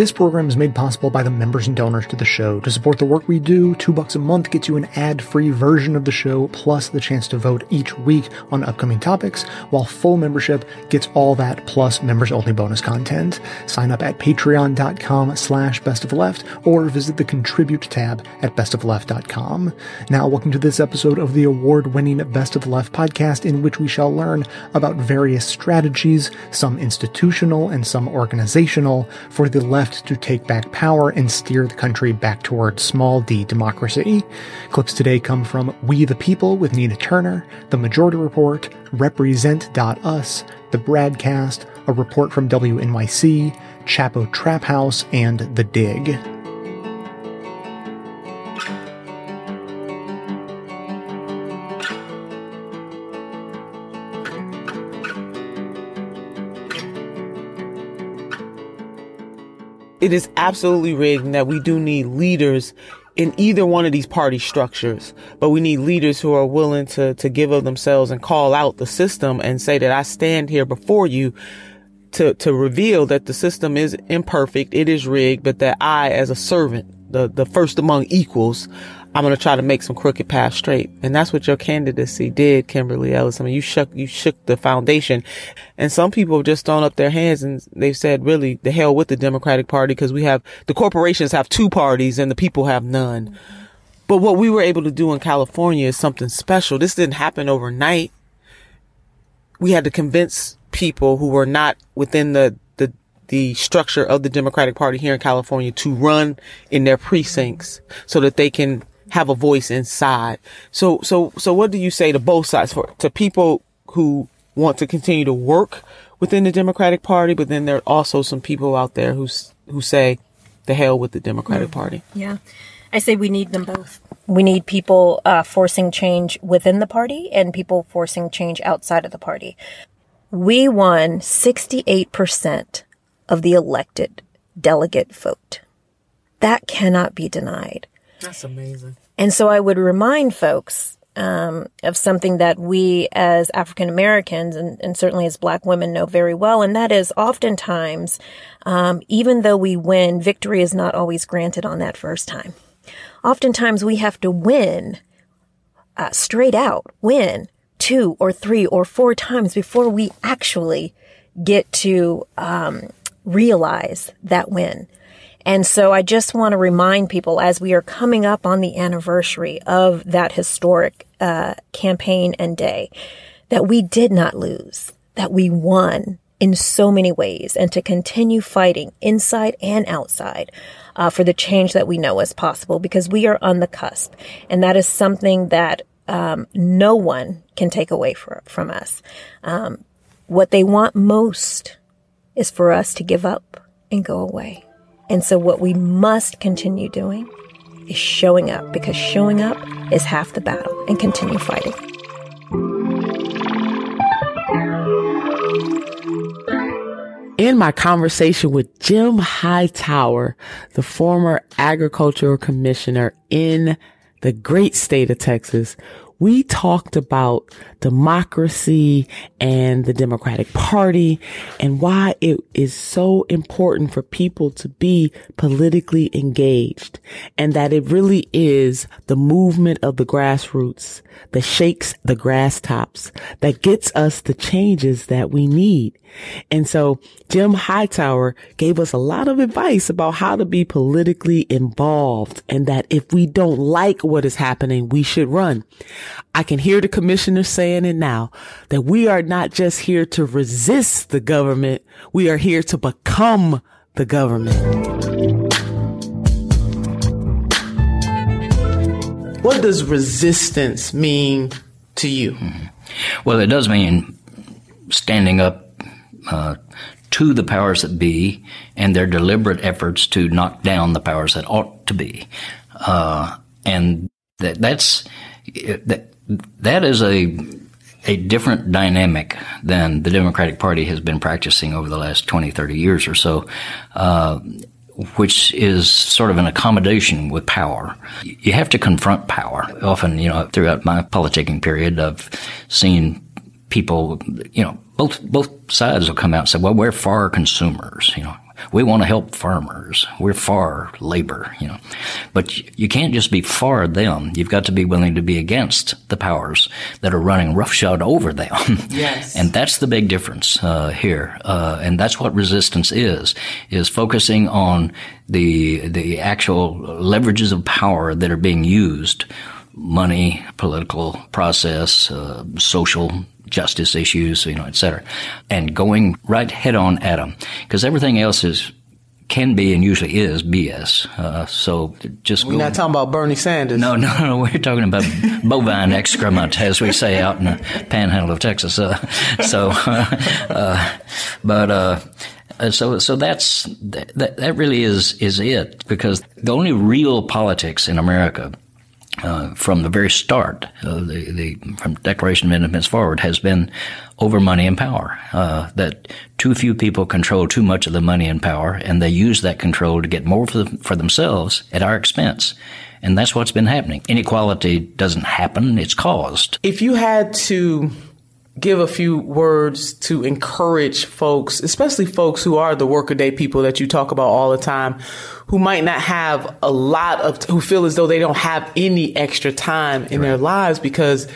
This program is made possible by the members and donors to the show. To support the work we do, two bucks a month gets you an ad-free version of the show, plus the chance to vote each week on upcoming topics, while full membership gets all that plus members-only bonus content. Sign up at patreon.com slash bestofleft or visit the contribute tab at bestofleft.com. Now, welcome to this episode of the award-winning Best of the Left podcast in which we shall learn about various strategies, some institutional and some organizational, for the left to take back power and steer the country back towards small d democracy. Clips today come from We the People with Nina Turner, The Majority Report, Represent.us, The Bradcast, a report from WNYC, Chapo Trap House, and The Dig. It is absolutely rigged and that we do need leaders in either one of these party structures, but we need leaders who are willing to, to give of themselves and call out the system and say that I stand here before you to, to reveal that the system is imperfect, it is rigged, but that I, as a servant, the, the first among equals, I'm going to try to make some crooked paths straight. And that's what your candidacy did, Kimberly Ellis. I mean, you shook, you shook the foundation and some people have just thrown up their hands and they've said, really, the hell with the Democratic Party because we have, the corporations have two parties and the people have none. But what we were able to do in California is something special. This didn't happen overnight. We had to convince people who were not within the, the, the structure of the Democratic Party here in California to run in their precincts so that they can have a voice inside. So, so, so what do you say to both sides for, to people who want to continue to work within the Democratic Party, but then there are also some people out there who, who say the hell with the Democratic mm Party? Yeah. I say we need them both. We need people uh, forcing change within the party and people forcing change outside of the party. We won 68% of the elected delegate vote. That cannot be denied. That's amazing. And so I would remind folks um, of something that we as African Americans and, and, certainly as Black women know very well, and that is oftentimes, um, even though we win, victory is not always granted on that first time. Oftentimes we have to win uh, straight out, win two or three or four times before we actually get to um, realize that win. And so I just want to remind people as we are coming up on the anniversary of that historic uh, campaign and day that we did not lose, that we won in so many ways and to continue fighting inside and outside uh, for the change that we know is possible because we are on the cusp. And that is something that um, no one can take away for, from us. Um, what they want most is for us to give up and go away. And so what we must continue doing is showing up because showing up is half the battle and continue fighting. In my conversation with Jim Hightower, the former agricultural commissioner in the great state of Texas, we talked about democracy and the Democratic Party and why it is so important for people to be politically engaged and that it really is the movement of the grassroots that shakes the grass tops that gets us the changes that we need. And so Jim Hightower gave us a lot of advice about how to be politically involved and that if we don't like what is happening, we should run. I can hear the commissioner saying it now that we are not just here to resist the government. We are here to become the government. What does resistance mean to you? Mm-hmm. Well, it does mean standing up uh, to the powers that be and their deliberate efforts to knock down the powers that ought to be. Uh, and that, that's that that is a a different dynamic than the Democratic Party has been practicing over the last 20, 30 years or so, uh, which is sort of an accommodation with power. You have to confront power. Often, you know, throughout my politicking period, I've seen people, you know, both both sides will come out and say, "Well, we're far consumers," you know. We want to help farmers. We're for labor, you know. But you can't just be for them. You've got to be willing to be against the powers that are running roughshod over them. Yes. and that's the big difference uh, here. Uh, and that's what resistance is, is focusing on the, the actual leverages of power that are being used money, political process, uh, social justice issues, you know, et cetera, and going right head on at them. Because everything else is can be and usually is BS. Uh, so just we're not talking about Bernie Sanders. No, no, no. We're talking about bovine excrement, as we say out in the panhandle of Texas. Uh, so, uh, but. Uh, so, so that's that. That really is is it because the only real politics in America uh, from the very start, uh, the, the, from Declaration of Independence forward, has been over money and power. Uh, that too few people control too much of the money and power, and they use that control to get more for, the, for themselves at our expense. And that's what's been happening. Inequality doesn't happen; it's caused. If you had to give a few words to encourage folks, especially folks who are the workaday people that you talk about all the time, who might not have a lot of, who feel as though they don't have any extra time in right. their lives because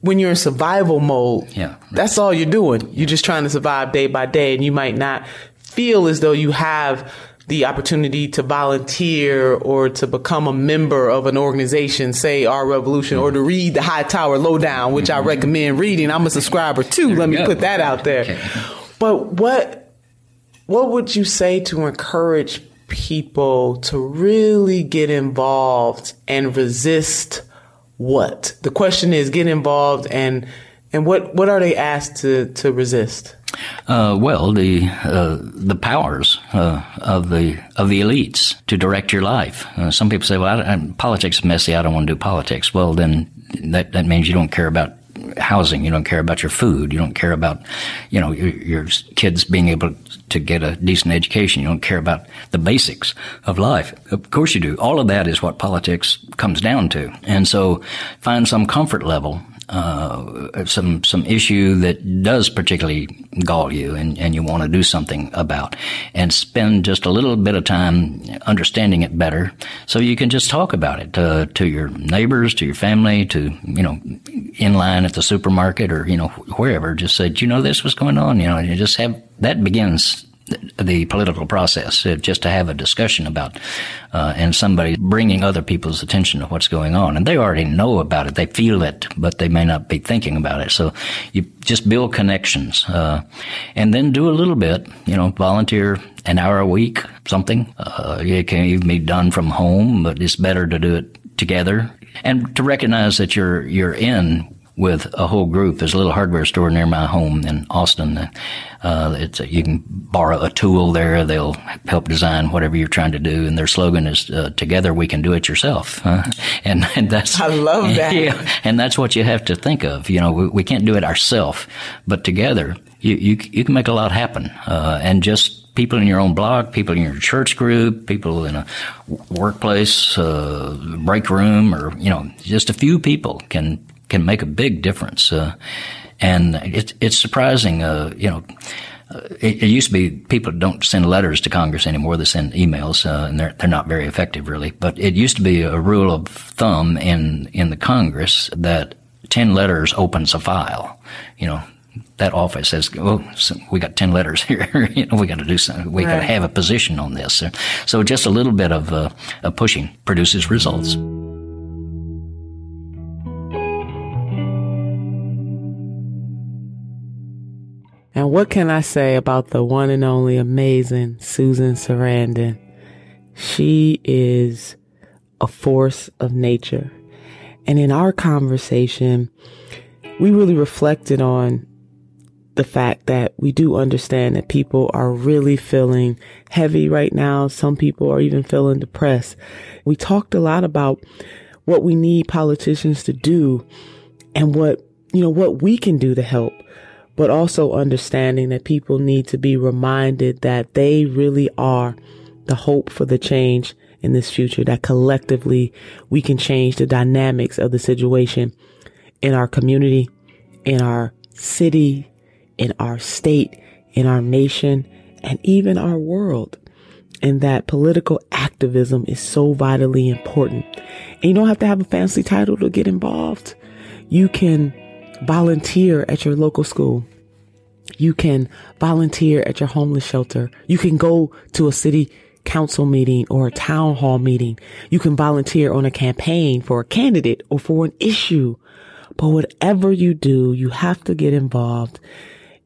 when you're in survival mode, yeah, right. that's all you're doing. You're just trying to survive day by day and you might not feel as though you have the opportunity to volunteer or to become a member of an organization, say our revolution, or to read the Hightower Lowdown, which I mm-hmm. recommend reading. I'm a subscriber too. Let me go. put that out there. Okay. But what what would you say to encourage people to really get involved and resist what? The question is get involved and and what what are they asked to to resist? Uh, well, the uh, the powers uh, of the of the elites to direct your life. Uh, some people say, "Well, I, politics is messy. I don't want to do politics." Well, then that that means you don't care about housing. You don't care about your food. You don't care about, you know, your, your, kids being able to get a decent education. You don't care about the basics of life. Of course you do. All of that is what politics comes down to. And so find some comfort level uh, some some issue that does particularly gall you and, and you want to do something about and spend just a little bit of time understanding it better so you can just talk about it uh, to your neighbors to your family to you know in line at the supermarket or you know wherever. Just say do you know this was going on? You know you just have that begins the political process, just to have a discussion about, uh, and somebody bringing other people's attention to what's going on. And they already know about it. They feel it, but they may not be thinking about it. So you just build connections, uh, and then do a little bit, you know, volunteer an hour a week, something. Uh, it can even be done from home, but it's better to do it together and to recognize that you're, you're in with a whole group. There's a little hardware store near my home in Austin. Uh, it's a, you can borrow a tool there. They'll help design whatever you're trying to do, and their slogan is uh, "Together we can do it yourself." Uh, and, and that's I love that. Yeah, and that's what you have to think of. You know, we, we can't do it ourselves, but together you, you you can make a lot happen. Uh, and just people in your own block, people in your church group, people in a workplace, uh, break room, or you know, just a few people can can make a big difference. Uh, and it's it's surprising, uh, you know. Uh, it, it, used to be people don't send letters to Congress anymore; they send emails, uh, and they're they're not very effective, really. But it used to be a rule of thumb in in the Congress that ten letters opens a file. You know, that office says, "Oh, so we got ten letters here. you know, we got to do something. We right. got to have a position on this." So, just a little bit of, uh, of pushing produces results. What can I say about the one and only amazing Susan Sarandon? She is a force of nature. And in our conversation, we really reflected on the fact that we do understand that people are really feeling heavy right now. Some people are even feeling depressed. We talked a lot about what we need politicians to do and what, you know, what we can do to help but also understanding that people need to be reminded that they really are the hope for the change in this future, that collectively we can change the dynamics of the situation in our community, in our city, in our state, in our nation, and even our world. and that political activism is so vitally important. And you don't have to have a fancy title to get involved. You can volunteer at your local school. You can volunteer at your homeless shelter. You can go to a city council meeting or a town hall meeting. You can volunteer on a campaign for a candidate or for an issue. But whatever you do, you have to get involved.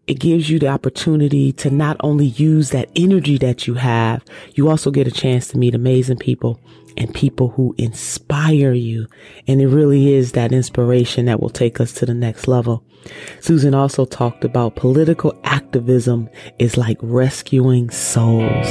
It gives you the opportunity to not only use that energy that you have, you also get a chance to meet amazing people and people who inspire you. And it really is that inspiration that will take us to the next level. Susan also talked about political activism is like rescuing souls.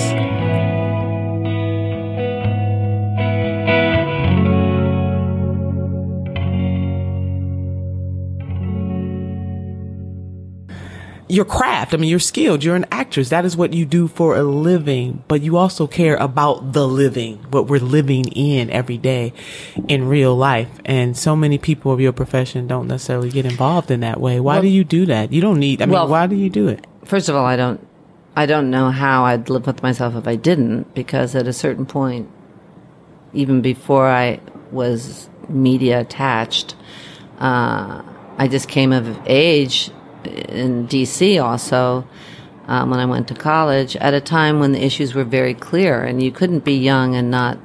Your craft. I mean, you're skilled. You're an actress. That is what you do for a living, but you also care about the living, what we're living in every day in real life. And so many people of your profession don't necessarily get involved in that way. Why well, do you do that? You don't need, I mean, well, why do you do it? First of all, I don't, I don't know how I'd live with myself if I didn't, because at a certain point, even before I was media attached, uh, I just came of age in DC also um, when I went to college at a time when the issues were very clear and you couldn't be young and not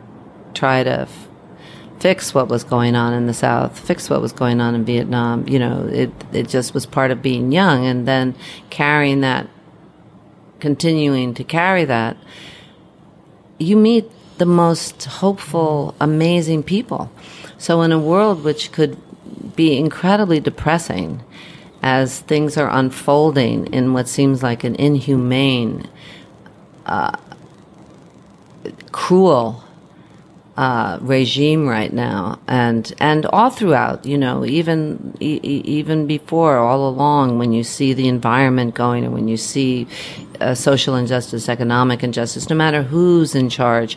try to f- fix what was going on in the South, fix what was going on in Vietnam. You know, it it just was part of being young and then carrying that, continuing to carry that. You meet the most hopeful, amazing people. So in a world which could be incredibly depressing as things are unfolding in what seems like an inhumane, uh, cruel uh, regime right now, and and all throughout, you know, even e- even before, all along, when you see the environment going, and when you see uh, social injustice, economic injustice, no matter who's in charge,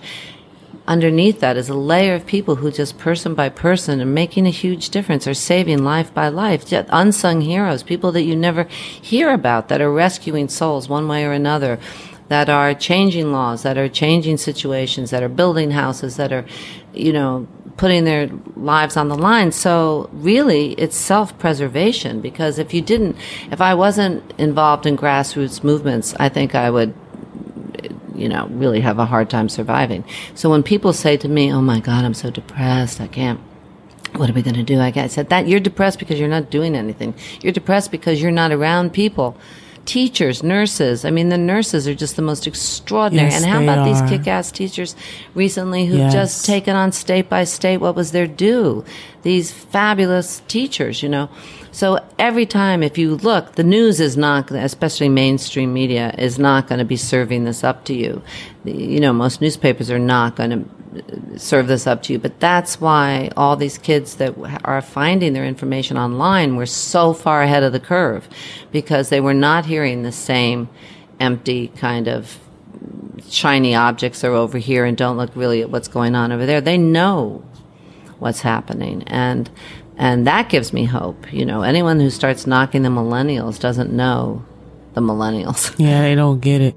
underneath that is a layer of people who just person by person are making a huge difference, are saving life by life. Unsung heroes, people that you never hear about that are rescuing souls one way or another, that are changing laws, that are changing situations, that are building houses, that are, you know, putting their lives on the line. So really, it's self-preservation because if you didn't, if I wasn't involved in grassroots movements, I think I would you know, really have a hard time surviving. So when people say to me, "Oh my God, I'm so depressed. I can't." What are we going to do? I said that you're depressed because you're not doing anything. You're depressed because you're not around people teachers, nurses. I mean, the nurses are just the most extraordinary. Yes, and how about are. these kick-ass teachers recently who've yes. just taken on state by state what was their due? These fabulous teachers, you know. So every time, if you look, the news is not, especially mainstream media, is not going to be serving this up to you. You know, most newspapers are not going to uh, serve this up to you. But that's why all these kids that are finding their information online were so far ahead of the curve because they were not hearing the same empty kind of shiny objects are over here and don't look really at what's going on over there. They know what's happening. And and that gives me hope. You know, anyone who starts knocking the millennials doesn't know the millennials. Yeah, they don't get it.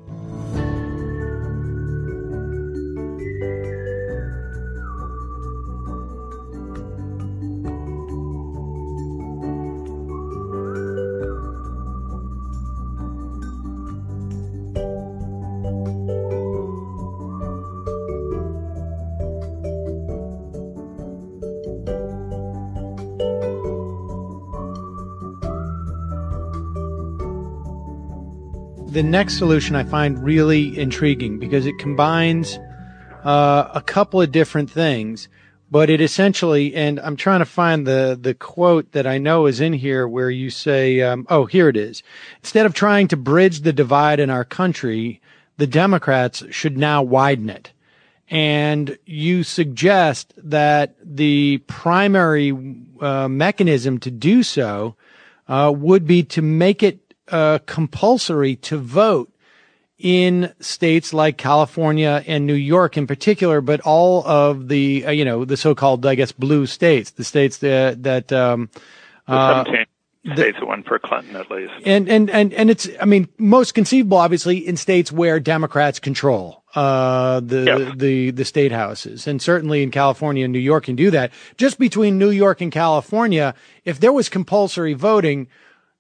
The next solution I find really intriguing because it combines uh, a couple of different things, but it essentially, and I'm trying to find the the quote that I know is in here where you say, um, "Oh, here it is." Instead of trying to bridge the divide in our country, the Democrats should now widen it. And you suggest that the primary uh, mechanism to do so uh, would be to make it uh, compulsory to vote in states like California and New York in particular, but all of the, uh, you know, the so-called, I guess, blue states, the states that, that, um, uh, states won for Clinton at least. And and and and it's I mean most conceivable obviously in states where Democrats control uh the yes. the the state houses and certainly in California and New York can do that. Just between New York and California, if there was compulsory voting,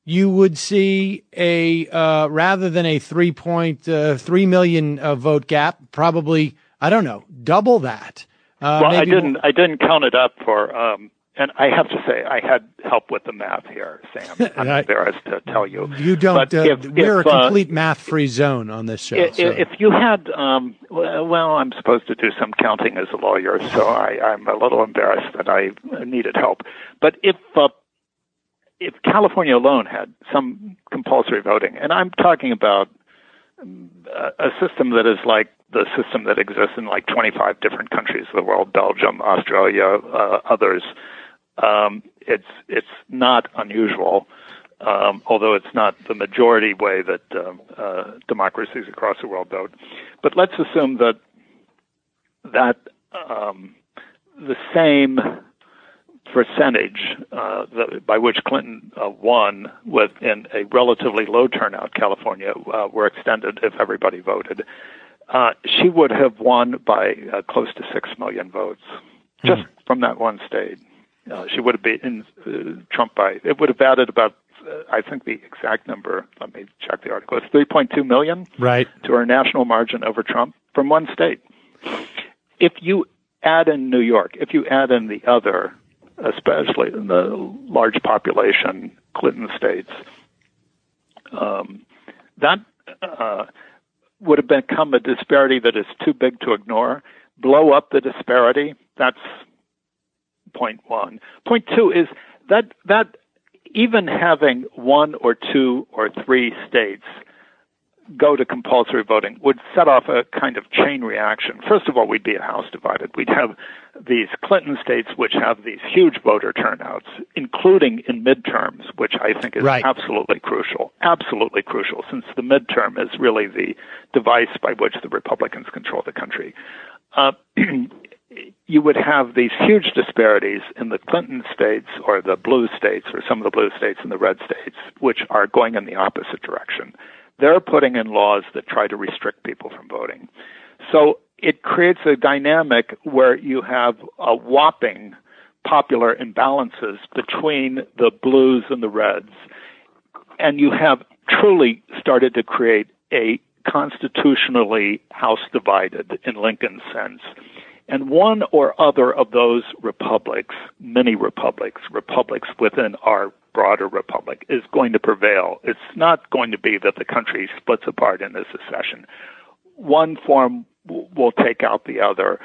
you would see a uh rather than a 3.3 million uh, uh, vote gap, probably I don't know, double that. Uh, well, I didn't. I didn't count it up for um, and I have to say, I had help with the math here, Sam. I'm embarrassed to tell you. You don't. Uh, if, we're if, a uh, complete uh, math-free zone on this show. If, so. if you had, um, well, I'm supposed to do some counting as a lawyer, so I, I'm a little embarrassed that I needed help. But if uh, if California alone had some compulsory voting, and I'm talking about uh, a system that is like the system that exists in like 25 different countries of the world, Belgium, Australia, uh, others um, it's it's not unusual, um, although it's not the majority way that um, uh, democracies across the world vote. But let's assume that that um, the same percentage uh, by which Clinton uh, won within a relatively low turnout California uh, were extended if everybody voted. Uh, she would have won by uh, close to six million votes just mm. from that one state. Uh, she would have beaten uh, Trump by it would have added about uh, I think the exact number. Let me check the article. It's 3.2 million right to our national margin over Trump from one state. If you add in New York, if you add in the other, especially in the large population Clinton states, um, that uh, would have become a disparity that is too big to ignore. Blow up the disparity. That's point one. Point two is that that even having one or two or three states go to compulsory voting would set off a kind of chain reaction. First of all, we'd be a house divided. We'd have these Clinton states which have these huge voter turnouts, including in midterms, which I think is right. absolutely crucial. Absolutely crucial, since the midterm is really the device by which the Republicans control the country. Uh, you would have these huge disparities in the Clinton states or the blue states or some of the blue states and the red states, which are going in the opposite direction. They're putting in laws that try to restrict people from voting. So it creates a dynamic where you have a whopping popular imbalances between the blues and the reds. And you have truly started to create a constitutionally house divided in Lincoln's sense and one or other of those republics, many republics, republics within our broader republic, is going to prevail. It's not going to be that the country splits apart in a secession. One form will take out the other.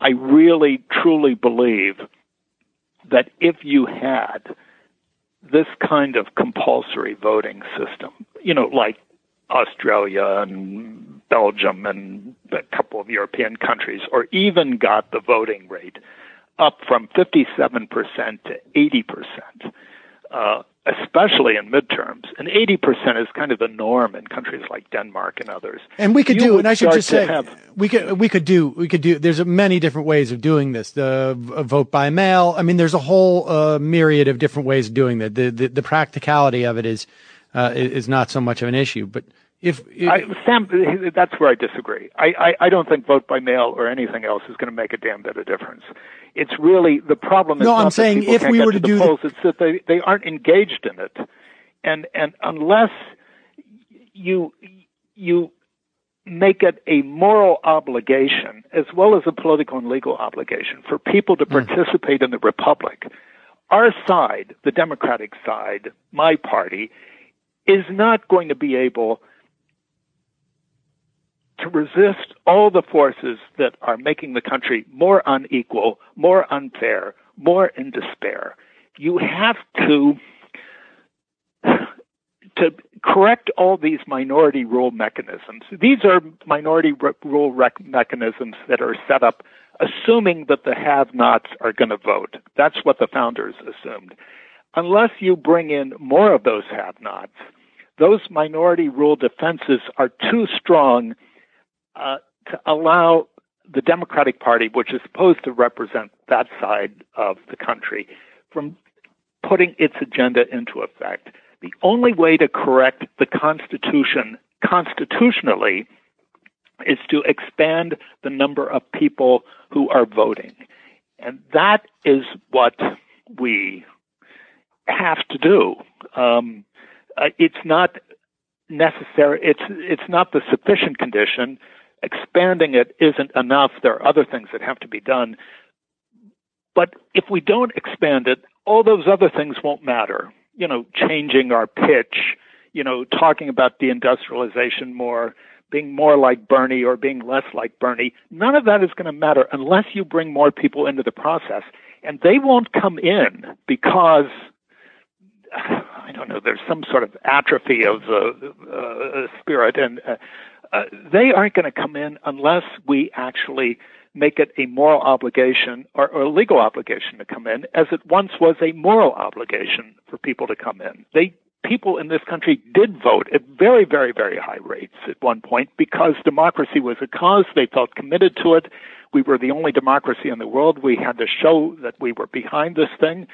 I really, truly believe that if you had this kind of compulsory voting system, you know, like Australia and Belgium and a couple of European countries, or even got the voting rate up from 57% to 80%, uh, especially in midterms. And 80% is kind of the norm in countries like Denmark and others. And we could you do, and I should just say, have, we could, we could do, we could do, there's many different ways of doing this. The vote by mail. I mean, there's a whole uh, myriad of different ways of doing that. The, the, the practicality of it is, uh, is not so much of an issue, but if, if I, Sam, that's where I disagree. I, I, I don't think vote by mail or anything else is going to make a damn bit of difference. It's really the problem. Is no, I'm saying if we were to, to do polls, the... it's that they they aren't engaged in it, and and unless you you make it a moral obligation as well as a political and legal obligation for people to hmm. participate mm. in the republic. Our side, the Democratic side, my party, is not going to be able to resist all the forces that are making the country more unequal, more unfair, more in despair. You have to to correct all these minority rule mechanisms. These are minority rule rec- mechanisms that are set up assuming that the have-nots are going to vote. That's what the founders assumed. Unless you bring in more of those have-nots, those minority rule defenses are too strong uh, to allow the Democratic Party, which is supposed to represent that side of the country, from putting its agenda into effect. The only way to correct the Constitution constitutionally is to expand the number of people who are voting. And that is what we have to do. Um, uh, it's not necessary. It's it's not the sufficient condition. Expanding it isn't enough. There are other things that have to be done. But if we don't expand it, all those other things won't matter. You know, changing our pitch, you know, talking about deindustrialization more, being more like Bernie or being less like Bernie, none of that is going to matter unless you bring more people into the process. And they won't come in because I don't know. There's some sort of atrophy of the uh, uh, spirit, and uh, uh, they aren't going to come in unless we actually make it a moral obligation or, or, a legal obligation to come in, as it once was a moral obligation for people to come in. They people in this country did vote at very, very, very high rates at one point because democracy was a cause. They felt committed to it. We were the only democracy in the world. We had to show that we were behind this thing.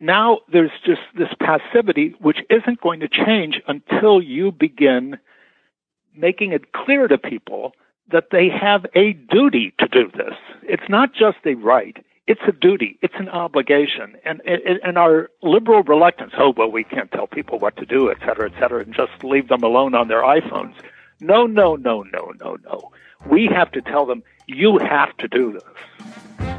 Now there's just this passivity which isn't going to change until you begin making it clear to people that they have a duty to do this. It's not just a right it's a duty, it's an obligation, and and our liberal reluctance. Oh well, we can't tell people what to do, et cetera, et cetera, and just leave them alone on their iPhones. No, no, no, no, no, no. We have to tell them you have to do this.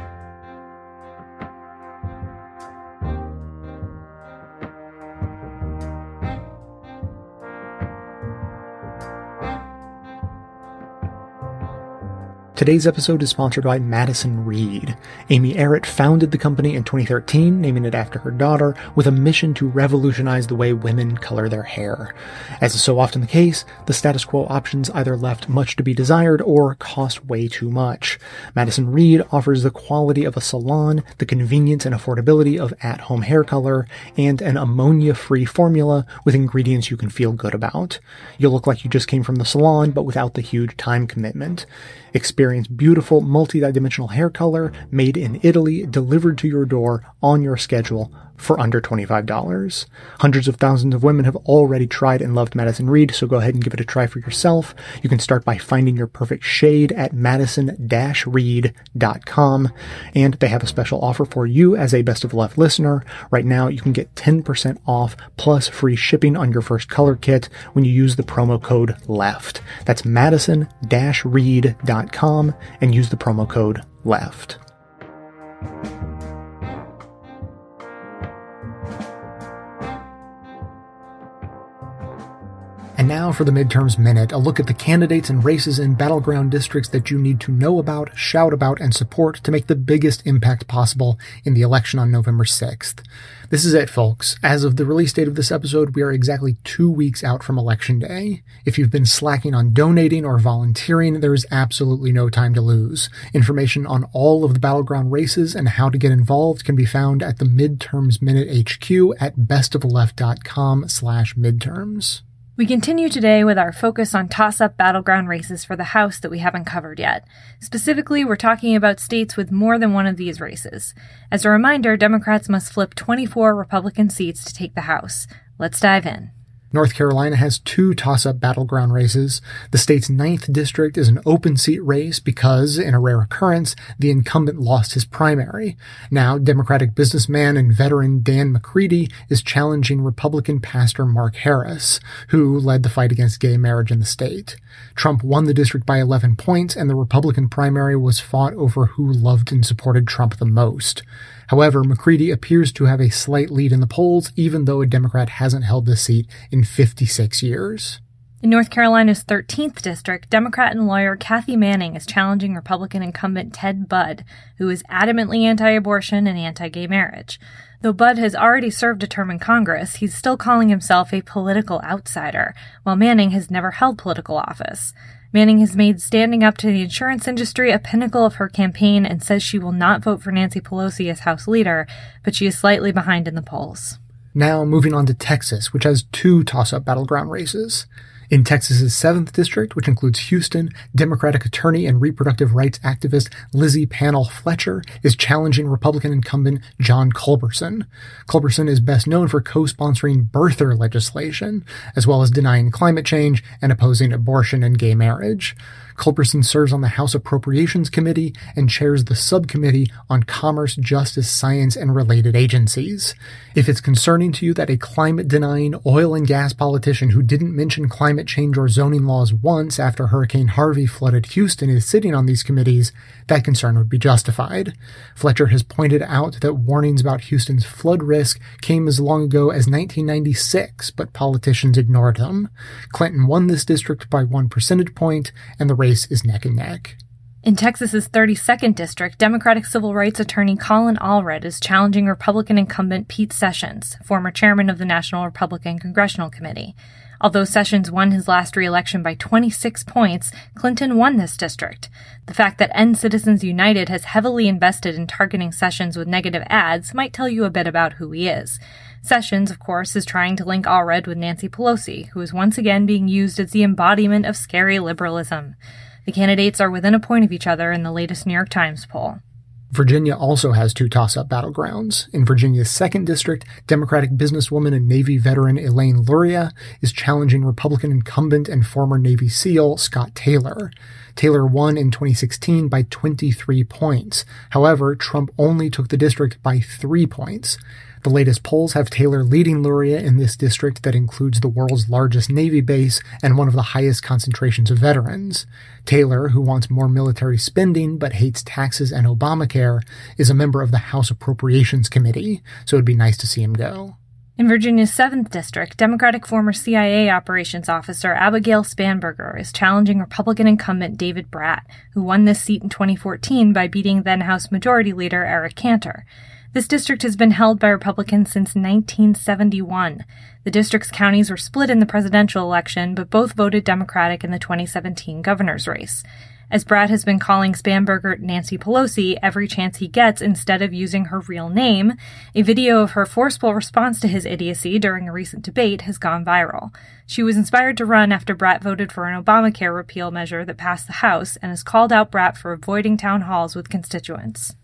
Today's episode is sponsored by Madison Reed. Amy Errett founded the company in 2013, naming it after her daughter, with a mission to revolutionize the way women color their hair. As is so often the case, the status quo options either left much to be desired or cost way too much. Madison Reed offers the quality of a salon, the convenience and affordability of at-home hair color, and an ammonia-free formula with ingredients you can feel good about. You'll look like you just came from the salon, but without the huge time commitment. Experience beautiful multi-dimensional hair color made in Italy, delivered to your door on your schedule for under $25. Hundreds of thousands of women have already tried and loved Madison Reed, so go ahead and give it a try for yourself. You can start by finding your perfect shade at madison-reed.com. And they have a special offer for you as a Best of Left listener. Right now, you can get 10% off plus free shipping on your first color kit when you use the promo code LEFT. That's madison-reed.com and use the promo code LEFT. And now for the Midterms Minute, a look at the candidates and races in battleground districts that you need to know about, shout about, and support to make the biggest impact possible in the election on November 6th. This is it, folks. As of the release date of this episode, we are exactly two weeks out from Election Day. If you've been slacking on donating or volunteering, there is absolutely no time to lose. Information on all of the battleground races and how to get involved can be found at the Midterms Minute HQ at bestofleft.com slash midterms. We continue today with our focus on toss up battleground races for the House that we haven't covered yet. Specifically, we're talking about states with more than one of these races. As a reminder, Democrats must flip 24 Republican seats to take the House. Let's dive in. North Carolina has two toss-up battleground races. The state's ninth district is an open seat race because, in a rare occurrence, the incumbent lost his primary. Now, Democratic businessman and veteran Dan McCready is challenging Republican pastor Mark Harris, who led the fight against gay marriage in the state. Trump won the district by 11 points, and the Republican primary was fought over who loved and supported Trump the most. However, McCready appears to have a slight lead in the polls, even though a Democrat hasn't held this seat in 56 years. In North Carolina's 13th district, Democrat and lawyer Kathy Manning is challenging Republican incumbent Ted Budd, who is adamantly anti abortion and anti gay marriage. Though Budd has already served a term in Congress, he's still calling himself a political outsider, while Manning has never held political office. Manning has made standing up to the insurance industry a pinnacle of her campaign and says she will not vote for Nancy Pelosi as House leader, but she is slightly behind in the polls. Now, moving on to Texas, which has two toss up battleground races. In Texas's 7th District, which includes Houston, Democratic attorney and reproductive rights activist Lizzie Pannill Fletcher is challenging Republican incumbent John Culberson. Culberson is best known for co-sponsoring birther legislation, as well as denying climate change and opposing abortion and gay marriage. Culberson serves on the House Appropriations Committee and chairs the subcommittee on Commerce, Justice, Science, and related agencies. If it's concerning to you that a climate denying oil and gas politician who didn't mention climate change or zoning laws once after Hurricane Harvey flooded Houston is sitting on these committees, that concern would be justified. Fletcher has pointed out that warnings about Houston's flood risk came as long ago as 1996, but politicians ignored them. Clinton won this district by one percentage point, and the race is neck and neck. In Texas's 32nd district, Democratic civil rights attorney Colin Allred is challenging Republican incumbent Pete Sessions, former chairman of the National Republican Congressional Committee. Although Sessions won his last reelection by 26 points, Clinton won this district. The fact that End Citizens United has heavily invested in targeting Sessions with negative ads might tell you a bit about who he is. Sessions, of course, is trying to link Allred with Nancy Pelosi, who is once again being used as the embodiment of scary liberalism. The candidates are within a point of each other in the latest New York Times poll. Virginia also has two toss-up battlegrounds. In Virginia's second district, Democratic businesswoman and Navy veteran Elaine Luria is challenging Republican incumbent and former Navy SEAL Scott Taylor. Taylor won in 2016 by 23 points. However, Trump only took the district by three points. The latest polls have Taylor leading Luria in this district that includes the world's largest Navy base and one of the highest concentrations of veterans. Taylor, who wants more military spending but hates taxes and Obamacare, is a member of the House Appropriations Committee, so it'd be nice to see him go. In Virginia's 7th District, Democratic former CIA operations officer Abigail Spanberger is challenging Republican incumbent David Brat, who won this seat in 2014 by beating then House Majority Leader Eric Cantor. This district has been held by Republicans since 1971. The district's counties were split in the presidential election, but both voted Democratic in the 2017 governor's race. As Brat has been calling Spanberger Nancy Pelosi every chance he gets instead of using her real name, a video of her forceful response to his idiocy during a recent debate has gone viral. She was inspired to run after Brat voted for an Obamacare repeal measure that passed the House and has called out Brat for avoiding town halls with constituents.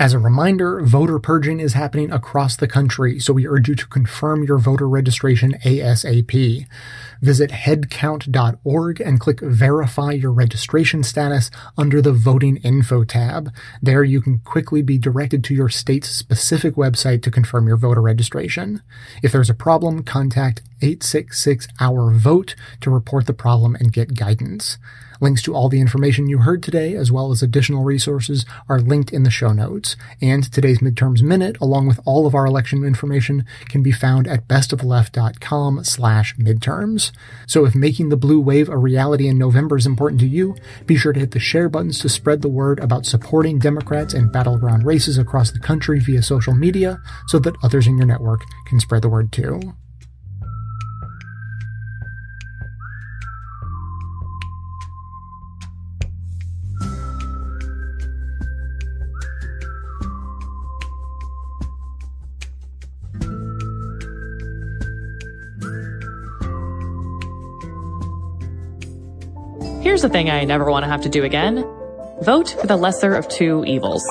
As a reminder, voter purging is happening across the country, so we urge you to confirm your voter registration ASAP. Visit headcount.org and click Verify Your Registration Status under the Voting Info tab. There you can quickly be directed to your state's specific website to confirm your voter registration. If there's a problem, contact 866 Our Vote to report the problem and get guidance. Links to all the information you heard today, as well as additional resources, are linked in the show notes. And today's Midterms Minute, along with all of our election information, can be found at bestofleft.com slash midterms. So if making the blue wave a reality in November is important to you, be sure to hit the share buttons to spread the word about supporting Democrats in battleground races across the country via social media so that others in your network can spread the word too. Here's the thing I never want to have to do again. Vote for the lesser of two evils.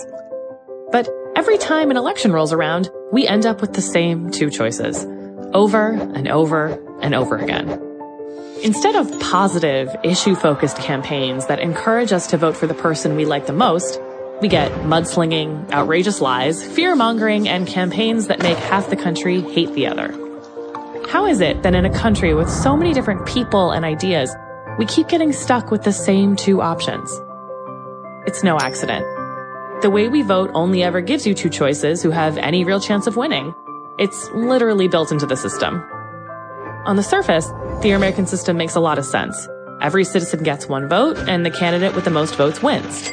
But every time an election rolls around, we end up with the same two choices. Over and over and over again. Instead of positive, issue-focused campaigns that encourage us to vote for the person we like the most, we get mudslinging, outrageous lies, fear-mongering, and campaigns that make half the country hate the other. How is it that in a country with so many different people and ideas, we keep getting stuck with the same two options. It's no accident. The way we vote only ever gives you two choices who have any real chance of winning. It's literally built into the system. On the surface, the American system makes a lot of sense. Every citizen gets one vote, and the candidate with the most votes wins.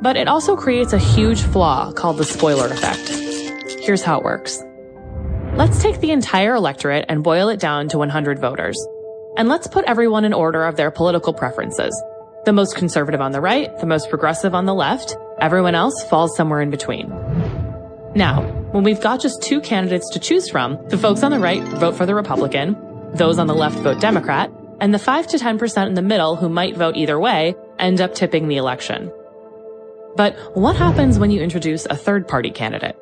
But it also creates a huge flaw called the spoiler effect. Here's how it works. Let's take the entire electorate and boil it down to 100 voters. And let's put everyone in order of their political preferences. The most conservative on the right, the most progressive on the left, everyone else falls somewhere in between. Now, when we've got just two candidates to choose from, the folks on the right vote for the Republican, those on the left vote Democrat, and the 5 to 10% in the middle who might vote either way end up tipping the election. But what happens when you introduce a third party candidate?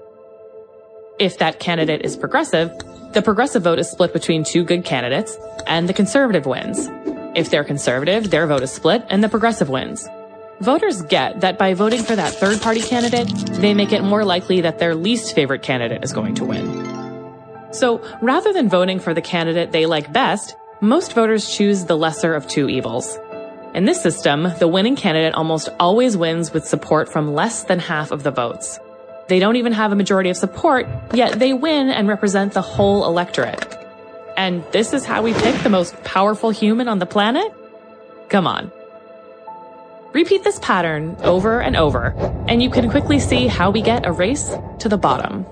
If that candidate is progressive, the progressive vote is split between two good candidates, and the conservative wins. If they're conservative, their vote is split, and the progressive wins. Voters get that by voting for that third party candidate, they make it more likely that their least favorite candidate is going to win. So rather than voting for the candidate they like best, most voters choose the lesser of two evils. In this system, the winning candidate almost always wins with support from less than half of the votes. They don't even have a majority of support, yet they win and represent the whole electorate. And this is how we pick the most powerful human on the planet? Come on. Repeat this pattern over and over, and you can quickly see how we get a race to the bottom.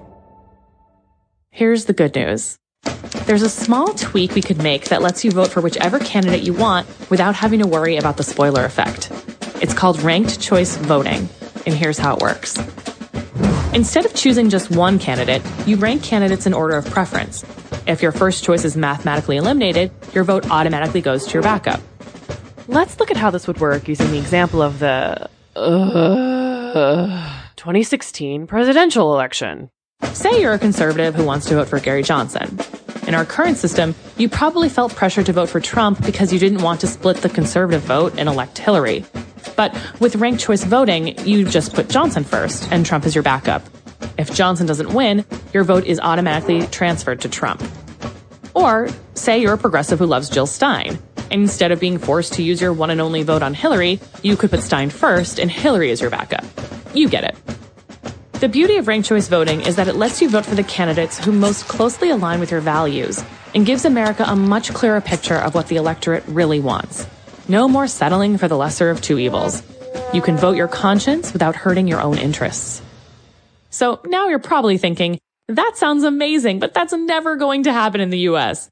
Here's the good news. There's a small tweak we could make that lets you vote for whichever candidate you want without having to worry about the spoiler effect. It's called ranked choice voting, and here's how it works. Instead of choosing just one candidate, you rank candidates in order of preference. If your first choice is mathematically eliminated, your vote automatically goes to your backup. Let's look at how this would work using the example of the uh, 2016 presidential election. Say you're a conservative who wants to vote for Gary Johnson. In our current system, you probably felt pressure to vote for Trump because you didn't want to split the conservative vote and elect Hillary. But with ranked choice voting, you just put Johnson first, and Trump is your backup. If Johnson doesn't win, your vote is automatically transferred to Trump. Or, say you're a progressive who loves Jill Stein. Instead of being forced to use your one and only vote on Hillary, you could put Stein first and Hillary is your backup. You get it. The beauty of ranked choice voting is that it lets you vote for the candidates who most closely align with your values and gives America a much clearer picture of what the electorate really wants. No more settling for the lesser of two evils. You can vote your conscience without hurting your own interests. So now you're probably thinking, that sounds amazing, but that's never going to happen in the US.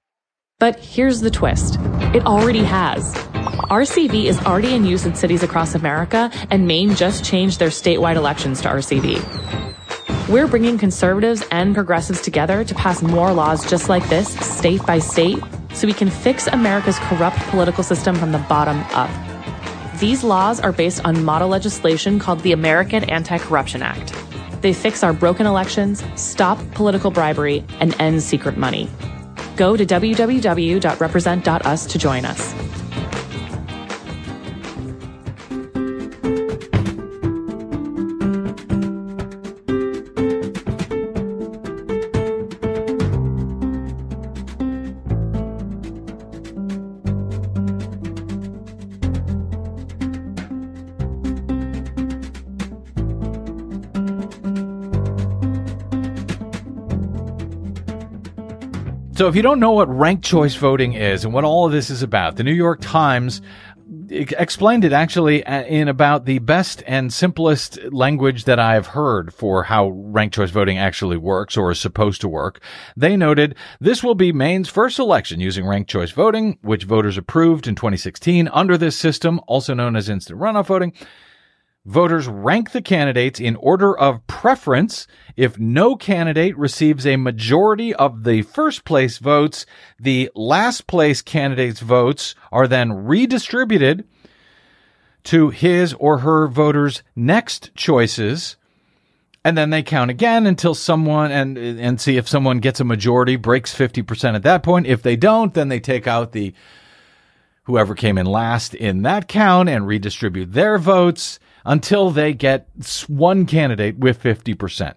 But here's the twist. It already has. RCV is already in use in cities across America, and Maine just changed their statewide elections to RCV. We're bringing conservatives and progressives together to pass more laws just like this, state by state, so we can fix America's corrupt political system from the bottom up. These laws are based on model legislation called the American Anti Corruption Act. They fix our broken elections, stop political bribery, and end secret money. Go to www.represent.us to join us. So, if you don't know what ranked choice voting is and what all of this is about, the New York Times explained it actually uh, in about the best and simplest language that I've heard for how ranked choice voting actually works or is supposed to work. They noted this will be Maine's first election using ranked choice voting, which voters approved in 2016 under this system, also known as instant runoff voting. Voters rank the candidates in order of preference. If no candidate receives a majority of the first place votes, the last place candidate's votes are then redistributed to his or her voters' next choices. And then they count again until someone and and see if someone gets a majority, breaks 50% at that point. If they don't, then they take out the whoever came in last in that count and redistribute their votes until they get one candidate with 50%.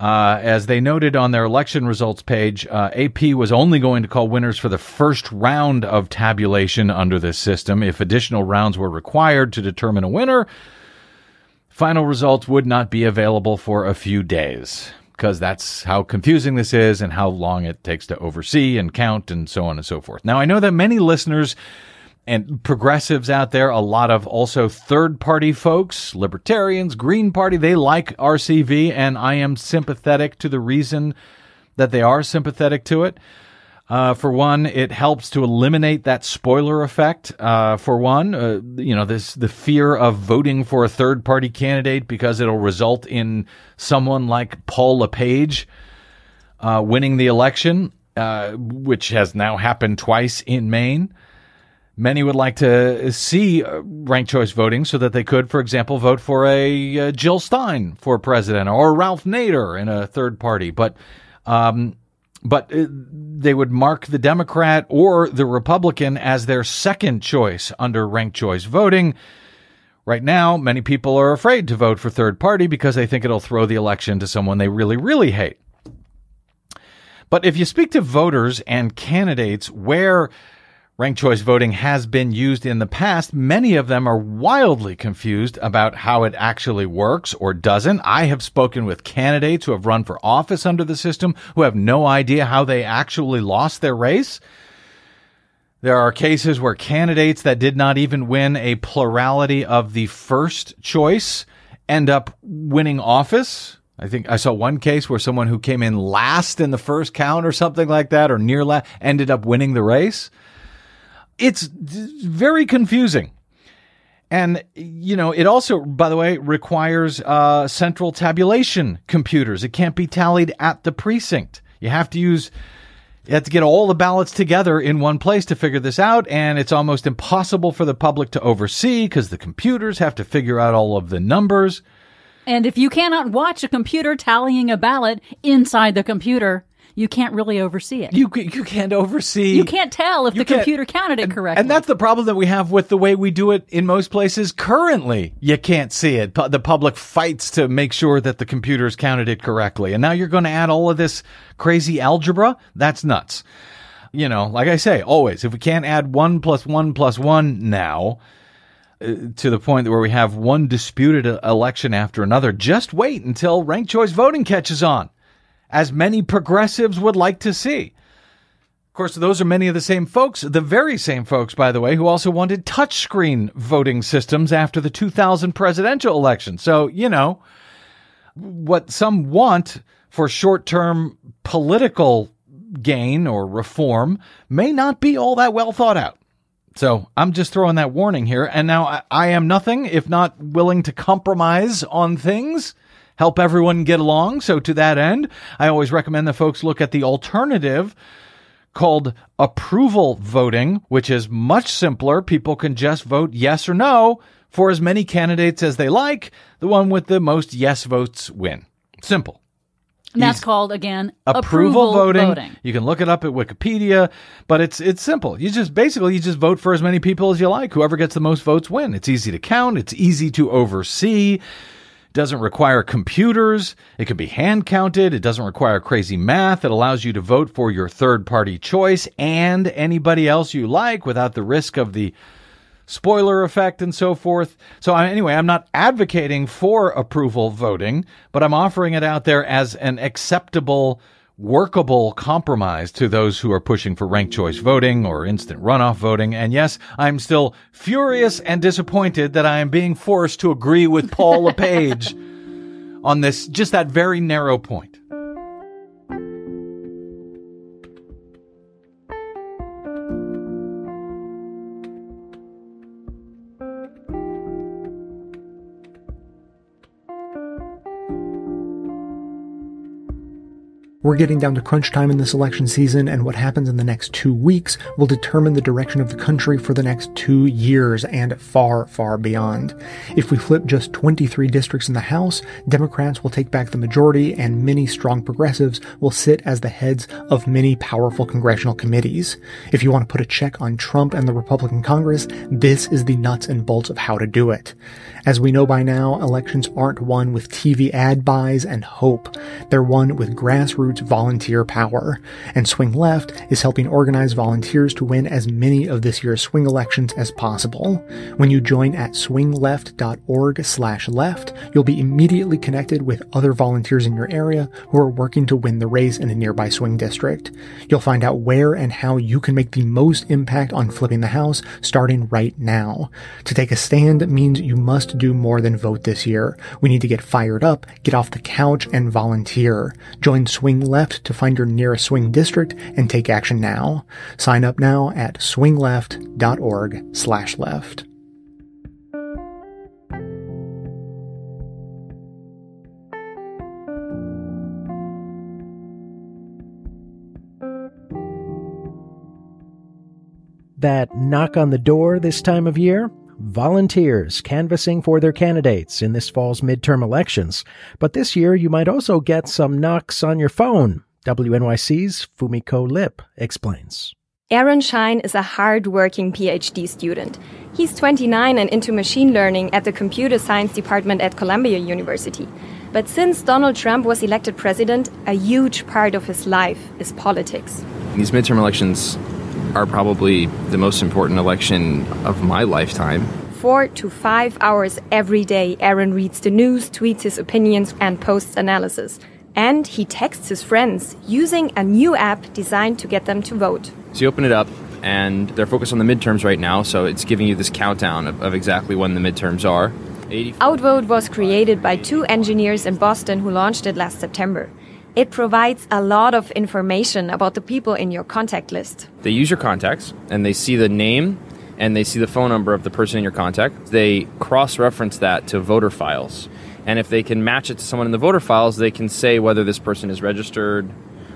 Uh, as they noted on their election results page, uh, AP was only going to call winners for the first round of tabulation under this system. If additional rounds were required to determine a winner, final results would not be available for a few days because that's how confusing this is and how long it takes to oversee and count and so on and so forth. Now, I know that many listeners and progressives out there, a lot of also third party folks, libertarians, Green Party, they like RCV, and I am sympathetic to the reason that they are sympathetic to it. Uh, for one, it helps to eliminate that spoiler effect. Uh, for one, uh, you know, this the fear of voting for a third party candidate because it'll result in someone like Paul LePage uh, winning the election, uh, which has now happened twice in Maine. Many would like to see uh, ranked choice voting so that they could, for example, vote for a uh, Jill Stein for president or Ralph Nader in a third party. But, um, but uh, they would mark the Democrat or the Republican as their second choice under ranked choice voting. Right now, many people are afraid to vote for third party because they think it'll throw the election to someone they really, really hate. But if you speak to voters and candidates where Ranked choice voting has been used in the past. Many of them are wildly confused about how it actually works or doesn't. I have spoken with candidates who have run for office under the system who have no idea how they actually lost their race. There are cases where candidates that did not even win a plurality of the first choice end up winning office. I think I saw one case where someone who came in last in the first count or something like that or near last ended up winning the race it's very confusing. And, you know, it also, by the way, requires uh, central tabulation computers. It can't be tallied at the precinct. You have to use, you have to get all the ballots together in one place to figure this out. And it's almost impossible for the public to oversee because the computers have to figure out all of the numbers. And if you cannot watch a computer tallying a ballot inside the computer, you can't really oversee it. You you can't oversee. You can't tell if the computer counted it correctly. And that's the problem that we have with the way we do it in most places currently. You can't see it. The public fights to make sure that the computers counted it correctly. And now you're going to add all of this crazy algebra? That's nuts. You know, like I say, always, if we can't add one plus one plus one now, uh, to the point where we have one disputed election after another, just wait until ranked choice voting catches on as many progressives would like to see. Of course, those are many of the same folks, the very same folks, by the way, who also wanted touchscreen voting systems after the 2000 presidential election. So, you know, what some want for short term political gain or reform may not be all that well thought out. So I'm just throwing that warning here. And now I, I am nothing if not willing to compromise on things help everyone get along. So to that end, I always recommend that folks look at the alternative called approval voting, which is much simpler. People can just vote yes or no for as many candidates as they like. The one with the most yes votes win. Simple. And that's called again approval, approval voting. voting. You can look it up at Wikipedia, but it's it's simple. You just basically you just vote for as many people as you like. Whoever gets the most votes win. It's easy to count. It's easy to oversee doesn't require computers. It can be hand counted. It doesn't require crazy math. It allows you to vote for your third party choice and anybody else you like without the risk of the spoiler effect and so forth. So anyway, I'm not advocating for approval voting, but I'm offering it out there as an acceptable workable compromise to those who are pushing for ranked choice voting or instant runoff voting. And yes, I'm still furious and disappointed that I am being forced to agree with Paul LePage on this, just that very narrow point. We're getting down to crunch time in this election season, and what happens in the next two weeks will determine the direction of the country for the next two years and far, far beyond. If we flip just 23 districts in the House, Democrats will take back the majority, and many strong progressives will sit as the heads of many powerful congressional committees. If you want to put a check on Trump and the Republican Congress, this is the nuts and bolts of how to do it. As we know by now, elections aren't won with TV ad buys and hope. They're won with grassroots volunteer power. And Swing Left is helping organize volunteers to win as many of this year's swing elections as possible. When you join at swingleft.org slash left, you'll be immediately connected with other volunteers in your area who are working to win the race in a nearby swing district. You'll find out where and how you can make the most impact on flipping the house starting right now. To take a stand means you must do more than vote this year. We need to get fired up, get off the couch, and volunteer. Join Swing Left to find your nearest swing district and take action now. Sign up now at swingleft.org slash left. that knock on the door this time of year? Volunteers canvassing for their candidates in this fall's midterm elections. But this year, you might also get some knocks on your phone. WNYC's Fumiko Lip explains. Aaron Shine is a hard-working PhD student. He's 29 and into machine learning at the computer science department at Columbia University. But since Donald Trump was elected president, a huge part of his life is politics. These midterm elections are probably the most important election of my lifetime. Four to five hours every day, Aaron reads the news, tweets his opinions, and posts analysis. And he texts his friends using a new app designed to get them to vote. So you open it up, and they're focused on the midterms right now, so it's giving you this countdown of, of exactly when the midterms are. Outvote was created by two engineers in Boston who launched it last September. It provides a lot of information about the people in your contact list. They use your contacts and they see the name and they see the phone number of the person in your contact. They cross reference that to voter files. And if they can match it to someone in the voter files, they can say whether this person is registered,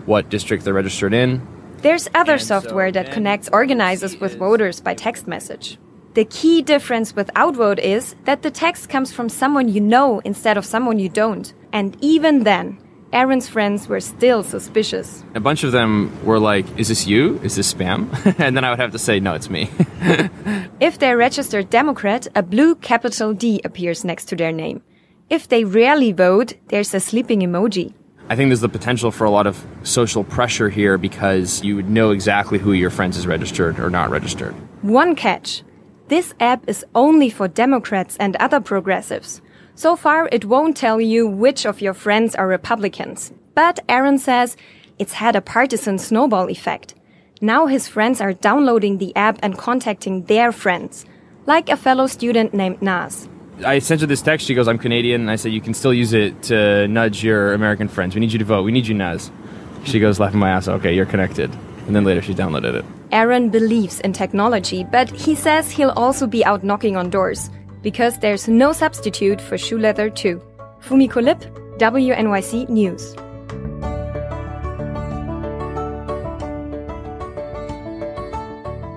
what district they're registered in. There's other software that connects organizers with voters by text message. The key difference with Outvote is that the text comes from someone you know instead of someone you don't. And even then, Aaron's friends were still suspicious. A bunch of them were like, Is this you? Is this spam? and then I would have to say, No, it's me. if they're registered Democrat, a blue capital D appears next to their name. If they rarely vote, there's a sleeping emoji. I think there's the potential for a lot of social pressure here because you would know exactly who your friends is registered or not registered. One catch this app is only for Democrats and other progressives. So far, it won't tell you which of your friends are Republicans. But Aaron says it's had a partisan snowball effect. Now his friends are downloading the app and contacting their friends, like a fellow student named Naz. I sent her this text. She goes, I'm Canadian. And I said, You can still use it to nudge your American friends. We need you to vote. We need you, Naz. She goes, laughing my ass. Okay, you're connected. And then later she downloaded it. Aaron believes in technology, but he says he'll also be out knocking on doors because there's no substitute for shoe leather too. Fumiko Lip, WNYC News.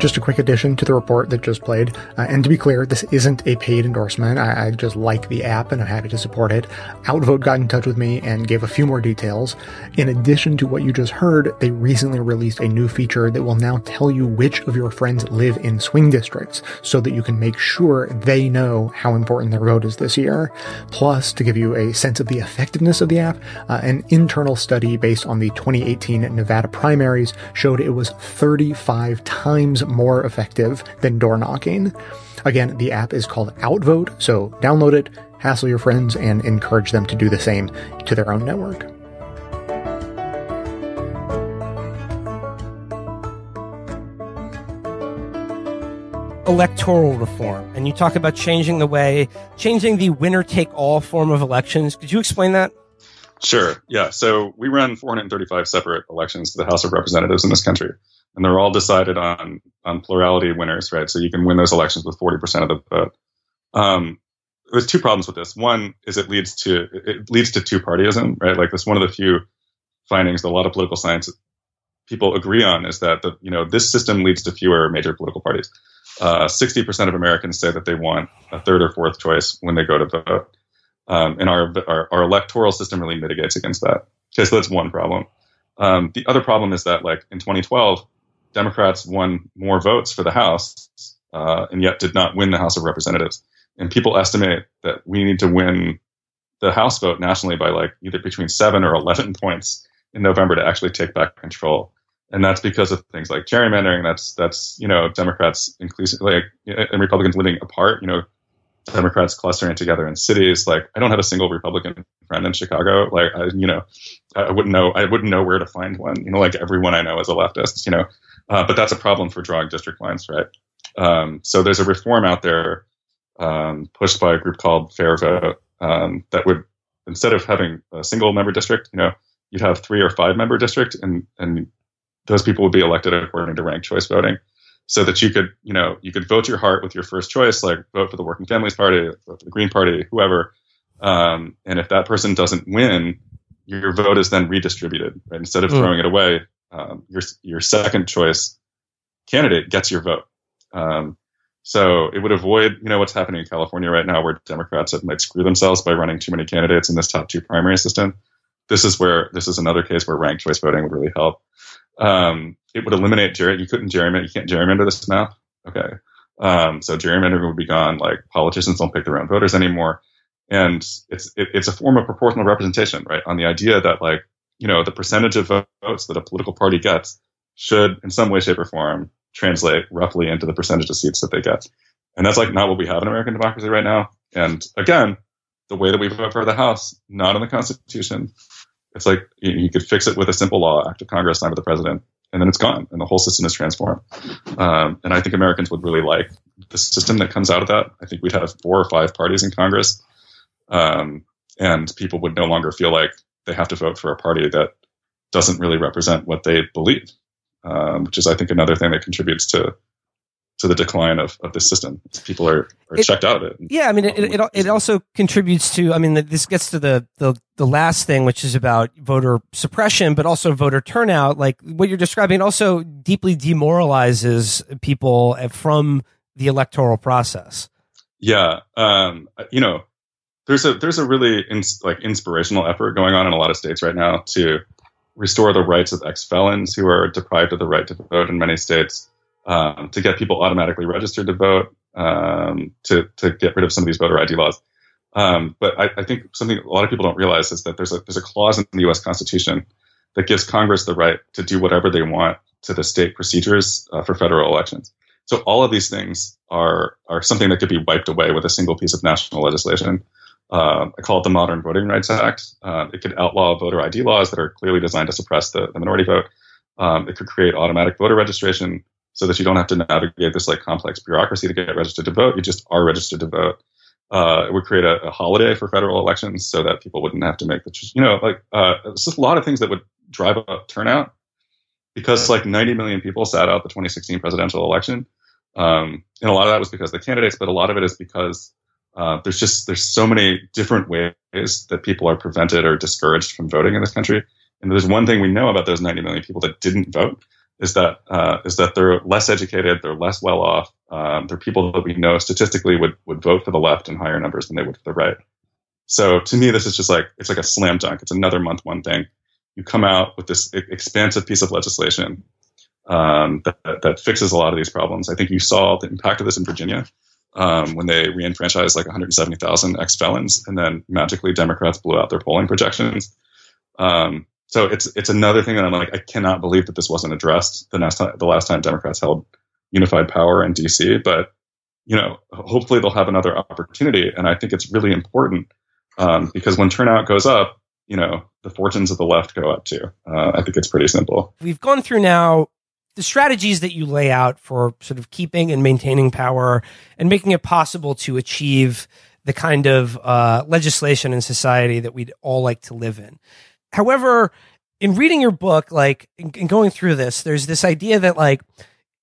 Just a quick addition to the report that just played. Uh, and to be clear, this isn't a paid endorsement. I, I, just like the app and I'm happy to support it. Outvote got in touch with me and gave a few more details. In addition to what you just heard, they recently released a new feature that will now tell you which of your friends live in swing districts so that you can make sure they know how important their vote is this year. Plus, to give you a sense of the effectiveness of the app, uh, an internal study based on the 2018 Nevada primaries showed it was 35 times more effective than door knocking. Again, the app is called Outvote, so download it, hassle your friends, and encourage them to do the same to their own network. Electoral reform, and you talk about changing the way, changing the winner take all form of elections. Could you explain that? Sure. Yeah. So we run 435 separate elections to the House of Representatives in this country and they're all decided on on plurality winners, right? So you can win those elections with 40% of the vote. Um, there's two problems with this. One is it leads to it leads to two partyism, right? Like that's one of the few findings that a lot of political science people agree on is that the you know this system leads to fewer major political parties. Uh, 60% of Americans say that they want a third or fourth choice when they go to vote, um, and our, our, our electoral system really mitigates against that. Okay, so that's one problem. Um, the other problem is that like in 2012 Democrats won more votes for the House uh, and yet did not win the House of Representatives. And people estimate that we need to win the House vote nationally by like either between seven or 11 points in November to actually take back control. And that's because of things like gerrymandering. That's, that's, you know, Democrats increasingly like, and Republicans living apart, you know, Democrats clustering together in cities. Like, I don't have a single Republican friend in Chicago. Like, I, you know, I wouldn't know, I wouldn't know where to find one. You know, like everyone I know is a leftist, you know, uh, but that's a problem for drawing district lines, right? Um, so there's a reform out there um, pushed by a group called FairVote um, that would, instead of having a single member district, you know, you'd have three or five member district, and and those people would be elected according to ranked choice voting, so that you could, you know, you could vote your heart with your first choice, like vote for the Working Families Party, vote for the Green Party, whoever. Um, and if that person doesn't win, your vote is then redistributed. Right? Instead of mm. throwing it away, um, your your second choice candidate gets your vote, Um, so it would avoid, you know, what's happening in California right now, where Democrats have might screw themselves by running too many candidates in this top two primary system. This is where this is another case where ranked choice voting would really help. Um, it would eliminate gerry. You couldn't gerrymander. You can't gerrymander this map. Okay. Um, so gerrymandering would be gone. Like politicians don't pick their own voters anymore, and it's it, it's a form of proportional representation, right? On the idea that like you know the percentage of votes that a political party gets should, in some way, shape, or form, translate roughly into the percentage of seats that they get. And that's like not what we have in American democracy right now. And again, the way that we vote for the House, not in the Constitution. It's like you, you could fix it with a simple law, act of Congress, signed by the president, and then it's gone, and the whole system is transformed. Um, and I think Americans would really like the system that comes out of that. I think we'd have four or five parties in Congress, um, and people would no longer feel like they have to vote for a party that doesn't really represent what they believe um, which is I think another thing that contributes to to the decline of, of this system. People are, are it, checked out of it. Yeah, I mean, it, it, it, also contributes to, I mean, this gets to the, the, the last thing, which is about voter suppression, but also voter turnout. Like what you're describing also deeply demoralizes people from the electoral process. Yeah. Um, you know, there's a, there's a really like inspirational effort going on in a lot of states right now to restore the rights of ex felons who are deprived of the right to vote in many states, um, to get people automatically registered to vote, um, to to get rid of some of these voter ID laws. Um, but I, I, think something a lot of people don't realize is that there's a there's a clause in the U.S. Constitution that gives Congress the right to do whatever they want to the state procedures uh, for federal elections. So all of these things are are something that could be wiped away with a single piece of national legislation. Uh, I call it the Modern Voting Rights Act. Uh, it could outlaw voter ID laws that are clearly designed to suppress the, the minority vote. Um, it could create automatic voter registration so that you don't have to navigate this like complex bureaucracy to get registered to vote. You just are registered to vote. Uh, it would create a, a, holiday for federal elections so that people wouldn't have to make the, you know, like, uh, it's just a lot of things that would drive up turnout because like 90 million people sat out the 2016 presidential election. Um, and a lot of that was because the candidates, but a lot of it is because uh, there's just there's so many different ways that people are prevented or discouraged from voting in this country. And there's one thing we know about those 90 million people that didn't vote is that uh, is that they're less educated, they're less well off. Um, they're people that we know statistically would would vote for the left in higher numbers than they would for the right. So to me, this is just like it's like a slam dunk. It's another month one thing. You come out with this expansive piece of legislation um, that, that fixes a lot of these problems. I think you saw the impact of this in Virginia um, when they reenfranchised like 170,000 ex felons, and then magically Democrats blew out their polling projections. Um, so it's it's another thing that I'm like, I cannot believe that this wasn't addressed the last time the last time Democrats held unified power in D.C. But you know, hopefully they'll have another opportunity, and I think it's really important um, because when turnout goes up, you know, the fortunes of the left go up too. Uh, I think it's pretty simple. We've gone through now the strategies that you lay out for sort of keeping and maintaining power and making it possible to achieve the kind of uh, legislation in society that we'd all like to live in. However, in reading your book, like in going through this, there's this idea that like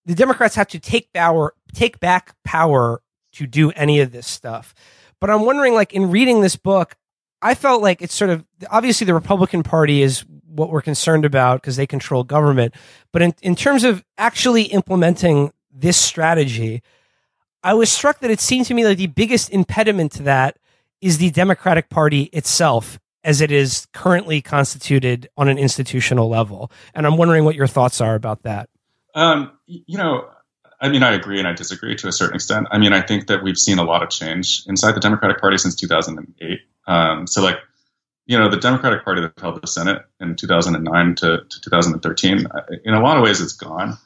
the Democrats have to take power, take back power to do any of this stuff. But I'm wondering, like in reading this book, I felt like it's sort of obviously the Republican Party is what we're concerned about because they control government. But in, in terms of actually implementing this strategy, I was struck that it seemed to me like the biggest impediment to that is the Democratic Party itself as it is currently constituted on an institutional level. And I'm wondering what your thoughts are about that. Um, you know, I mean, I agree and I disagree to a certain extent. I mean, I think that we've seen a lot of change inside the Democratic Party since 2008. Um, so, like, you know, the Democratic Party that held the Senate in 2009 to, to 2013, in a lot of ways, it's gone.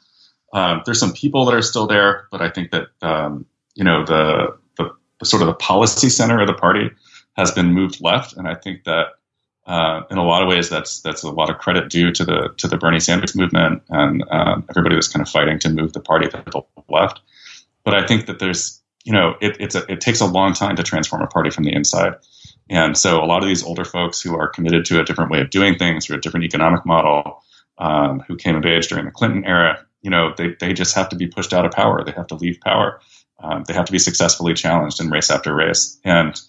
Um, there's some people that are still there, but I think that um, you know the, the, the sort of the policy center of the party has been moved left, and I think that uh, in a lot of ways that's that's a lot of credit due to the to the Bernie Sanders movement and um, everybody that's kind of fighting to move the party to the left. But I think that there's you know it, it's a, it takes a long time to transform a party from the inside. And so a lot of these older folks who are committed to a different way of doing things or a different economic model, um, who came of age during the Clinton era, you know, they, they just have to be pushed out of power. They have to leave power. Um, they have to be successfully challenged in race after race. And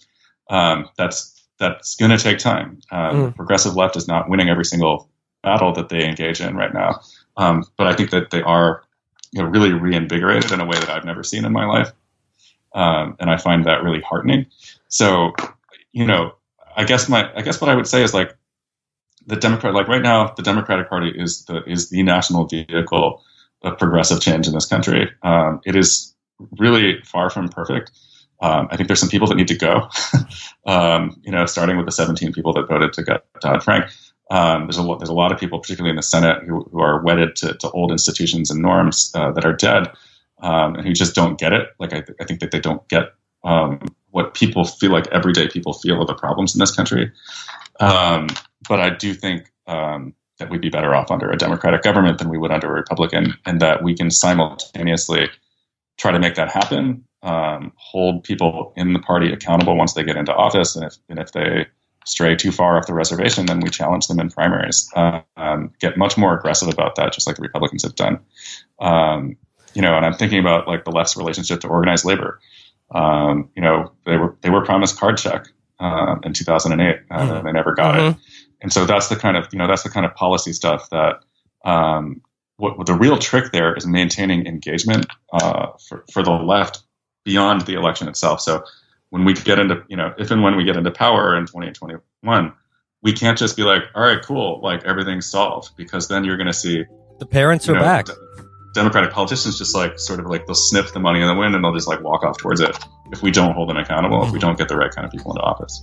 um, that's that's going to take time. Um, mm. Progressive left is not winning every single battle that they engage in right now. Um, but I think that they are you know, really reinvigorated in a way that I've never seen in my life. Um, and I find that really heartening. So, you know, I guess my, I guess what I would say is like the Democrat, like right now, the Democratic Party is the is the national vehicle of progressive change in this country. Um, it is really far from perfect. Um, I think there's some people that need to go. um, you know, starting with the 17 people that voted to get Dodd Frank. Um, there's a lot, there's a lot of people, particularly in the Senate, who, who are wedded to, to, old institutions and norms uh, that are dead, um, and who just don't get it. Like I, th- I think that they don't get um, what people feel like everyday people feel are the problems in this country. Um, but I do think that we'd be better off under a Democratic government than we would under a Republican, and that we can simultaneously try to make that happen, um, hold people in the party accountable once they get into office, and if, and if they stray too far off the reservation, then we challenge them in primaries. Uh, um, get much more aggressive about that, just like the Republicans have done. Um, you know, and I'm thinking about like the left's relationship to organized labor. Um, you know, they were they were promised card check uh, in 2008, uh, mm-hmm. and they never got mm-hmm. it. And so that's the kind of you know that's the kind of policy stuff that um, what, what, the real trick there is maintaining engagement uh, for, for the left beyond the election itself. So when we get into, you know, if and when we get into power in 2021, we can't just be like, all right, cool, like everything's solved, because then you're going to see the parents are know, back. Democratic politicians just like sort of like they'll sniff the money in the wind and they'll just like walk off towards it if we don't hold them accountable, if we mm-hmm. don't get the right kind of people into office.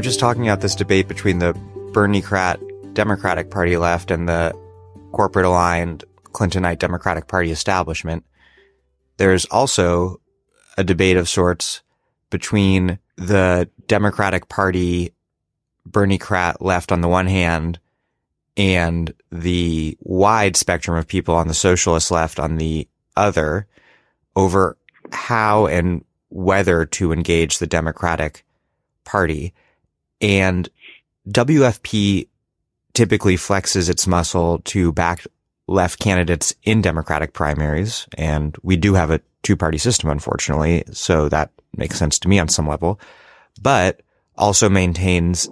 Were just talking about this debate between the Bernie-crat Democratic Party left and the corporate aligned Clintonite Democratic Party establishment. There's also a debate of sorts between the Democratic Party Bernie-crat left on the one hand and the wide spectrum of people on the socialist left on the other over how and whether to engage the Democratic Party. And WFP typically flexes its muscle to back left candidates in Democratic primaries. And we do have a two party system, unfortunately. So that makes sense to me on some level, but also maintains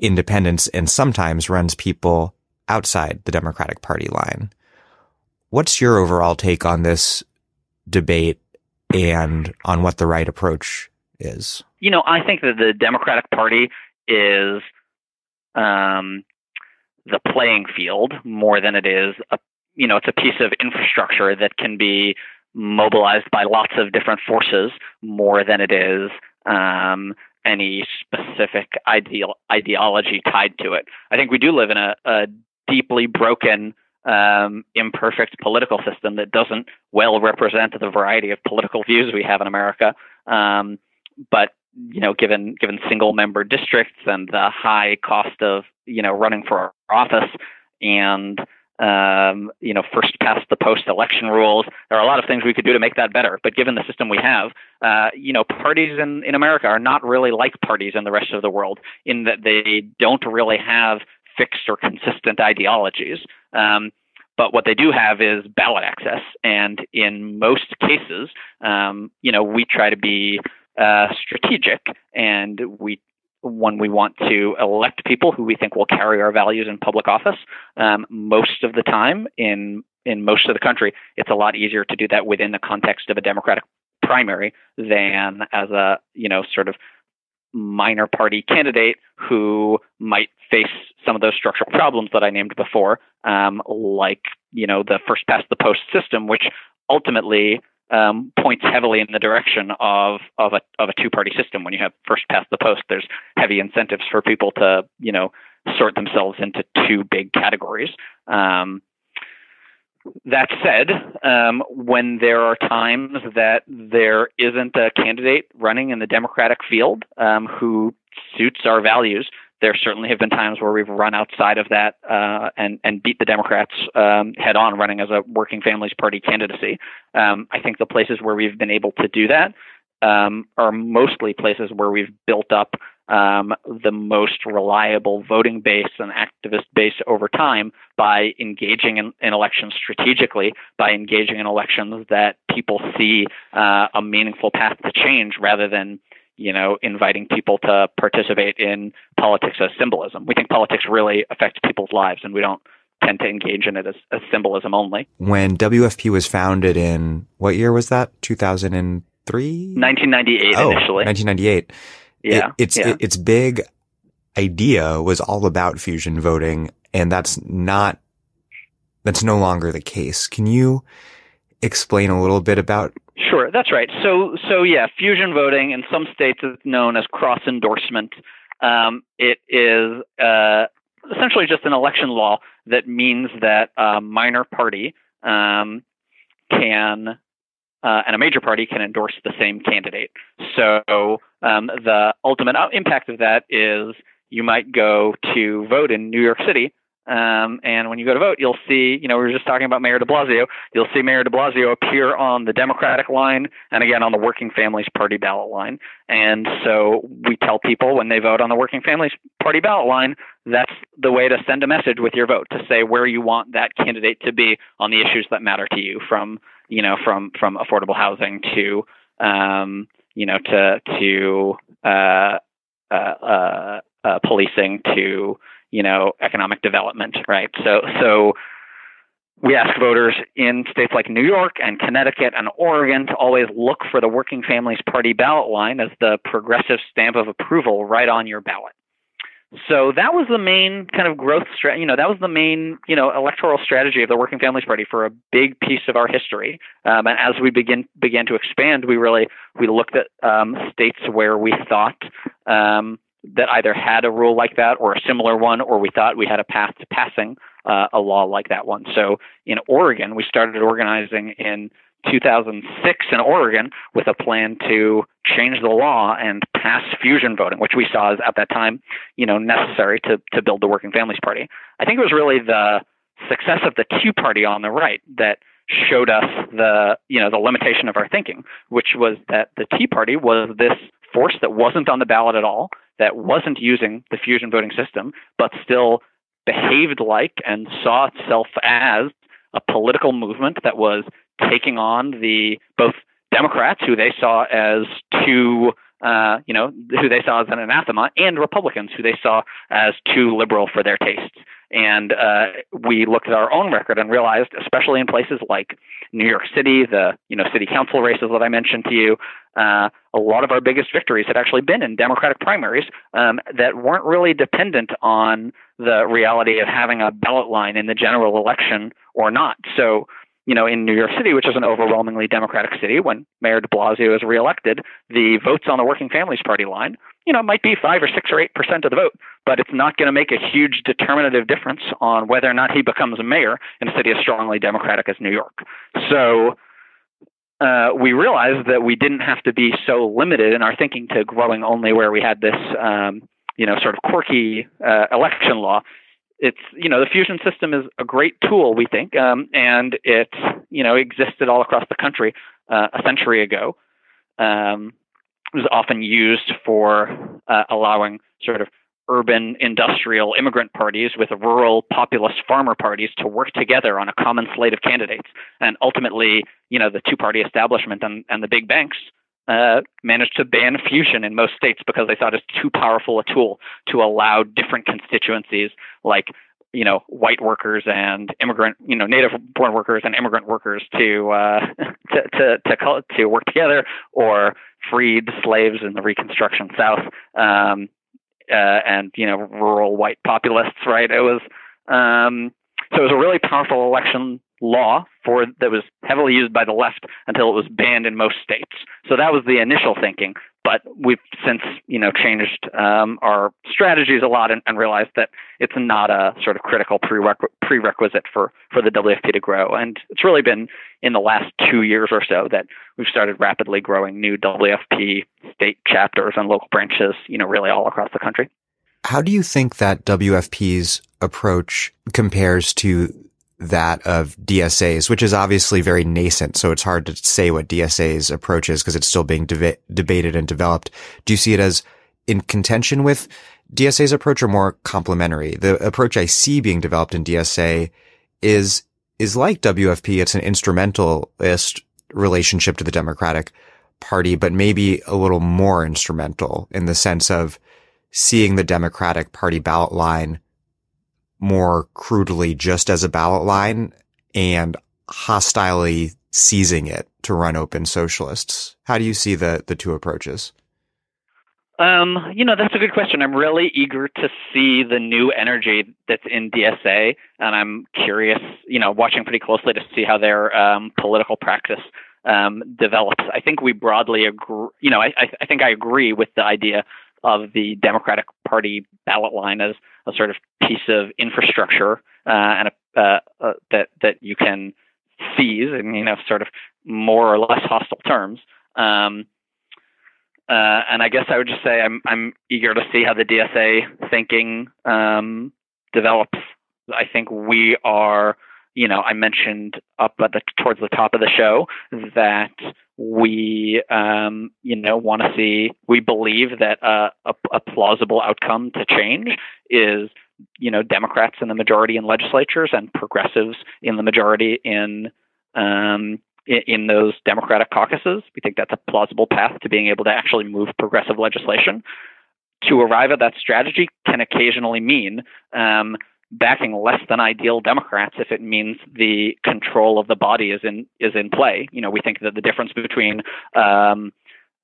independence and sometimes runs people outside the Democratic Party line. What's your overall take on this debate and on what the right approach is? You know, I think that the Democratic Party is um, the playing field more than it is a you know it's a piece of infrastructure that can be mobilized by lots of different forces more than it is um, any specific ideal ideology tied to it. I think we do live in a, a deeply broken, um, imperfect political system that doesn't well represent the variety of political views we have in America. Um, but you know, given given single member districts and the high cost of you know running for office and um, you know first past the post election rules, there are a lot of things we could do to make that better. But given the system we have, uh, you know, parties in in America are not really like parties in the rest of the world in that they don't really have fixed or consistent ideologies. Um, but what they do have is ballot access, and in most cases, um, you know, we try to be uh, strategic, and we when we want to elect people who we think will carry our values in public office. Um, most of the time, in in most of the country, it's a lot easier to do that within the context of a Democratic primary than as a you know sort of minor party candidate who might face some of those structural problems that I named before, um, like you know the first past the post system, which ultimately um, points heavily in the direction of of a of a two party system. When you have first past the post, there's heavy incentives for people to you know sort themselves into two big categories. Um, that said, um, when there are times that there isn't a candidate running in the Democratic field um, who suits our values, There certainly have been times where we've run outside of that uh, and and beat the Democrats um, head on, running as a Working Families Party candidacy. Um, I think the places where we've been able to do that um, are mostly places where we've built up um, the most reliable voting base and activist base over time by engaging in, in elections strategically, by engaging in elections that people see uh, a meaningful path to change rather than you know, inviting people to participate in politics as symbolism. We think politics really affects people's lives, and we don't tend to engage in it as, as symbolism only. When WFP was founded in what year was that? 2003? 1998 oh, initially. 1998. Yeah. It, it's yeah. It, its big idea was all about fusion voting, and that's not that's no longer the case. Can you explain a little bit about Sure, that's right. So, so yeah, fusion voting in some states is known as cross endorsement. Um, it is uh, essentially just an election law that means that a minor party um, can uh, and a major party can endorse the same candidate. So um, the ultimate impact of that is you might go to vote in New York City um, and when you go to vote, you'll see, you know, we were just talking about Mayor de Blasio. You'll see Mayor de Blasio appear on the Democratic line and again on the Working Families Party ballot line. And so we tell people when they vote on the Working Families Party ballot line, that's the way to send a message with your vote to say where you want that candidate to be on the issues that matter to you from, you know, from, from affordable housing to, um, you know, to, to, uh, uh, uh, uh policing to, you know, economic development, right? So, so we ask voters in states like New York and Connecticut and Oregon to always look for the Working Families Party ballot line as the progressive stamp of approval right on your ballot. So that was the main kind of growth strategy. You know, that was the main you know electoral strategy of the Working Families Party for a big piece of our history. Um, and as we begin began to expand, we really we looked at um, states where we thought um, that either had a rule like that or a similar one, or we thought we had a path to passing uh, a law like that one. So in Oregon, we started organizing in 2006 in Oregon with a plan to change the law and pass fusion voting, which we saw as at that time, you know, necessary to to build the Working Families Party. I think it was really the success of the Tea Party on the right that showed us the you know the limitation of our thinking, which was that the Tea Party was this force that wasn't on the ballot at all, that wasn't using the fusion voting system, but still behaved like and saw itself as a political movement that was taking on the both Democrats, who they saw as too, uh, you know, who they saw as an anathema, and Republicans, who they saw as too liberal for their tastes. And uh, we looked at our own record and realized, especially in places like New York City, the you know city council races that I mentioned to you, uh, a lot of our biggest victories had actually been in Democratic primaries um, that weren't really dependent on the reality of having a ballot line in the general election or not. So you know, in New York City, which is an overwhelmingly Democratic city, when Mayor de Blasio is reelected, the votes on the Working Families Party line, you know, might be five or six or eight percent of the vote, but it's not going to make a huge determinative difference on whether or not he becomes a mayor in a city as strongly Democratic as New York. So uh, we realized that we didn't have to be so limited in our thinking to growing only where we had this, um, you know, sort of quirky uh, election law it's you know the fusion system is a great tool we think um, and it you know existed all across the country uh, a century ago. Um, it was often used for uh, allowing sort of urban industrial immigrant parties with rural populist farmer parties to work together on a common slate of candidates. And ultimately you know the two party establishment and, and the big banks uh, managed to ban fusion in most states because they thought it's too powerful a tool to allow different constituencies like you know white workers and immigrant you know native born workers and immigrant workers to uh, to, to to to work together or freed slaves in the Reconstruction South um, uh, and you know rural white populists right? It was um, so it was a really powerful election law for that was heavily used by the left until it was banned in most states. So that was the initial thinking. But we've since you know changed um, our strategies a lot and, and, realized that it's not a sort of critical prerequ- prerequisite for for the WFP to grow. And it's really been in the last two years or so that we've started rapidly growing new WFP state chapters and local branches, you know, really all across the country. How do you think that WFP's approach compares to that of DSA's, which is obviously very nascent. So it's hard to say what DSA's approach is because it's still being deba- debated and developed. Do you see it as in contention with DSA's approach or more complementary? The approach I see being developed in DSA is, is like WFP. It's an instrumentalist relationship to the Democratic Party, but maybe a little more instrumental in the sense of seeing the Democratic Party ballot line more crudely just as a ballot line and hostilely seizing it to run open socialists. How do you see the, the two approaches? Um, you know, that's a good question. I'm really eager to see the new energy that's in DSA, and I'm curious, you know, watching pretty closely to see how their um, political practice um, develops. I think we broadly agree, you know, I, I think I agree with the idea of the Democratic Party ballot line as a sort of piece of infrastructure uh, and a, uh, uh, that that you can seize in you know sort of more or less hostile terms. Um, uh, and I guess I would just say I'm I'm eager to see how the DSA thinking um, develops. I think we are, you know, I mentioned up at the towards the top of the show that we, um, you know, want to see. We believe that uh, a, a plausible outcome to change is you know Democrats in the majority in legislatures and progressives in the majority in um, in, those Democratic caucuses. We think that's a plausible path to being able to actually move progressive legislation. To arrive at that strategy can occasionally mean um, backing less than ideal Democrats if it means the control of the body is in is in play. You know, we think that the difference between um,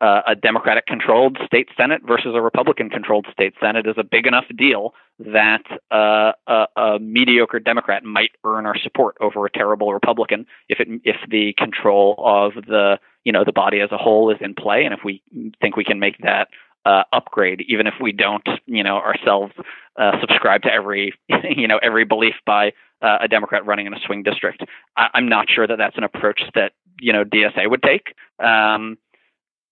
uh, a Democratic controlled state Senate versus a Republican controlled state Senate is a big enough deal that uh, a, a, mediocre Democrat might earn our support over a terrible Republican if it if the control of the you know the body as a whole is in play, and if we think we can make that uh, upgrade, even if we don't you know ourselves uh, subscribe to every you know every belief by uh, a Democrat running in a swing district. I, am not sure that that's an approach that you know DSA would take. Um,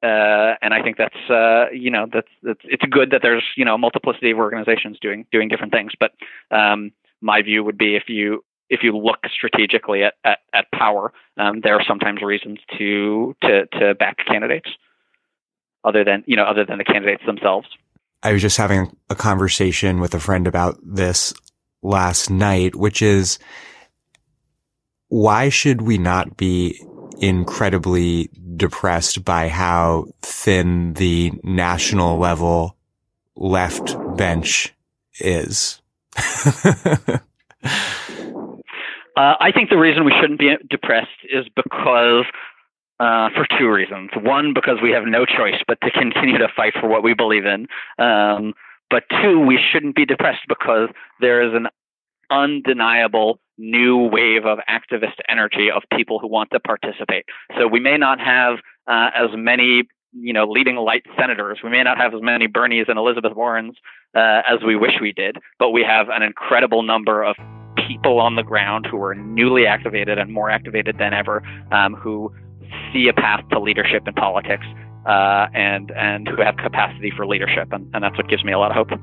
uh, and I think that's uh, you know that's, that's it's good that there's you know a multiplicity of organizations doing doing different things. But um, my view would be if you if you look strategically at at, at power, um, there are sometimes reasons to to to back candidates other than you know other than the candidates themselves. I was just having a conversation with a friend about this last night, which is why should we not be incredibly depressed by how thin the national level left bench is. uh, I think the reason we shouldn't be depressed is because uh, for two reasons. One, because we have no choice but to continue to fight for what we believe in. Um, but two, we shouldn't be depressed because there is an undeniable new wave of activist energy of people who want to participate. So we may not have uh, as many, you know, leading light senators. We may not have as many Bernies and Elizabeth Warrens uh, as we wish we did, but we have an incredible number of people on the ground who are newly activated and more activated than ever, um, who see a path to leadership in politics uh, and and who have capacity for leadership, and, and that's what gives me a lot of hope.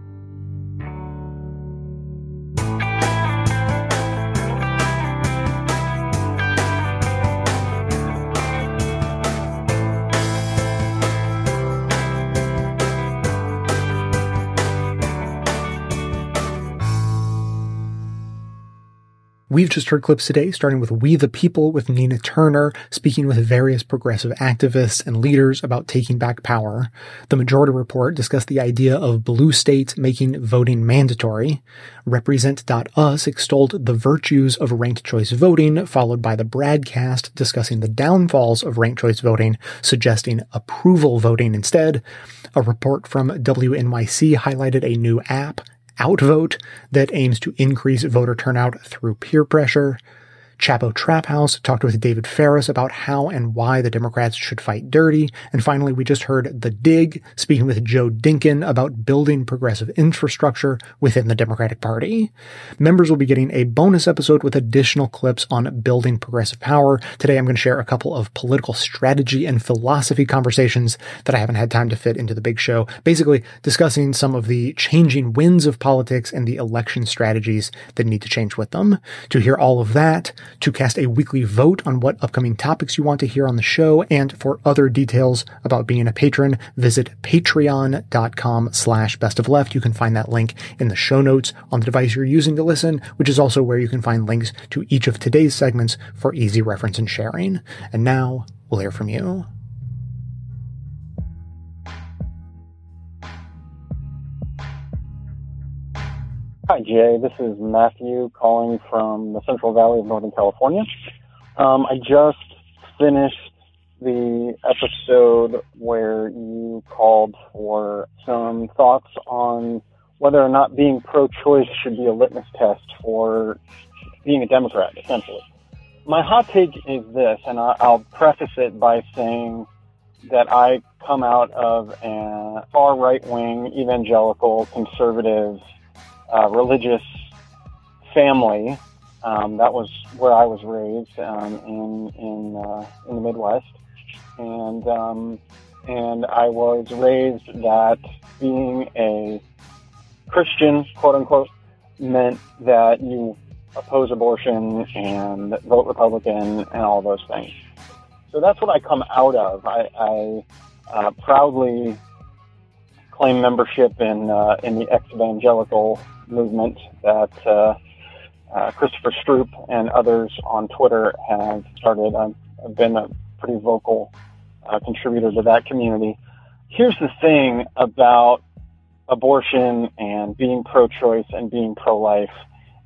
We've just heard clips today, starting with We the People with Nina Turner, speaking with various progressive activists and leaders about taking back power. The Majority Report discussed the idea of blue states making voting mandatory. Represent.us extolled the virtues of ranked choice voting, followed by the broadcast discussing the downfalls of ranked choice voting, suggesting approval voting instead. A report from WNYC highlighted a new app, Outvote that aims to increase voter turnout through peer pressure. Chapo Trap House talked with David Faris about how and why the Democrats should fight dirty. And finally, we just heard The Dig speaking with Joe Dinkin about building progressive infrastructure within the Democratic Party. Members will be getting a bonus episode with additional clips on building progressive power. Today, I'm going to share a couple of political strategy and philosophy conversations that I haven't had time to fit into the big show. Basically, discussing some of the changing winds of politics and the election strategies that need to change with them. To hear all of that, to cast a weekly vote on what upcoming topics you want to hear on the show, and for other details about being a patron, visit patreon.com slash best of left. You can find that link in the show notes on the device you're using to listen, which is also where you can find links to each of today's segments for easy reference and sharing. And now we'll hear from you. Hi, Jay. This is Matthew calling from the Central Valley of Northern California. Um, I just finished the episode where you called for some thoughts on whether or not being pro choice should be a litmus test for being a Democrat, essentially. My hot take is this, and I'll preface it by saying that I come out of a far right wing, evangelical, conservative uh, religious family. Um, that was where I was raised um, in in uh, in the Midwest, and um, and I was raised that being a Christian, quote unquote, meant that you oppose abortion and vote Republican and all those things. So that's what I come out of. I, I uh, proudly claim membership in uh, in the ex-evangelical movement that uh, uh, Christopher Stroop and others on Twitter have started. I've, I've been a pretty vocal uh, contributor to that community. Here's the thing about abortion and being pro-choice and being pro-life,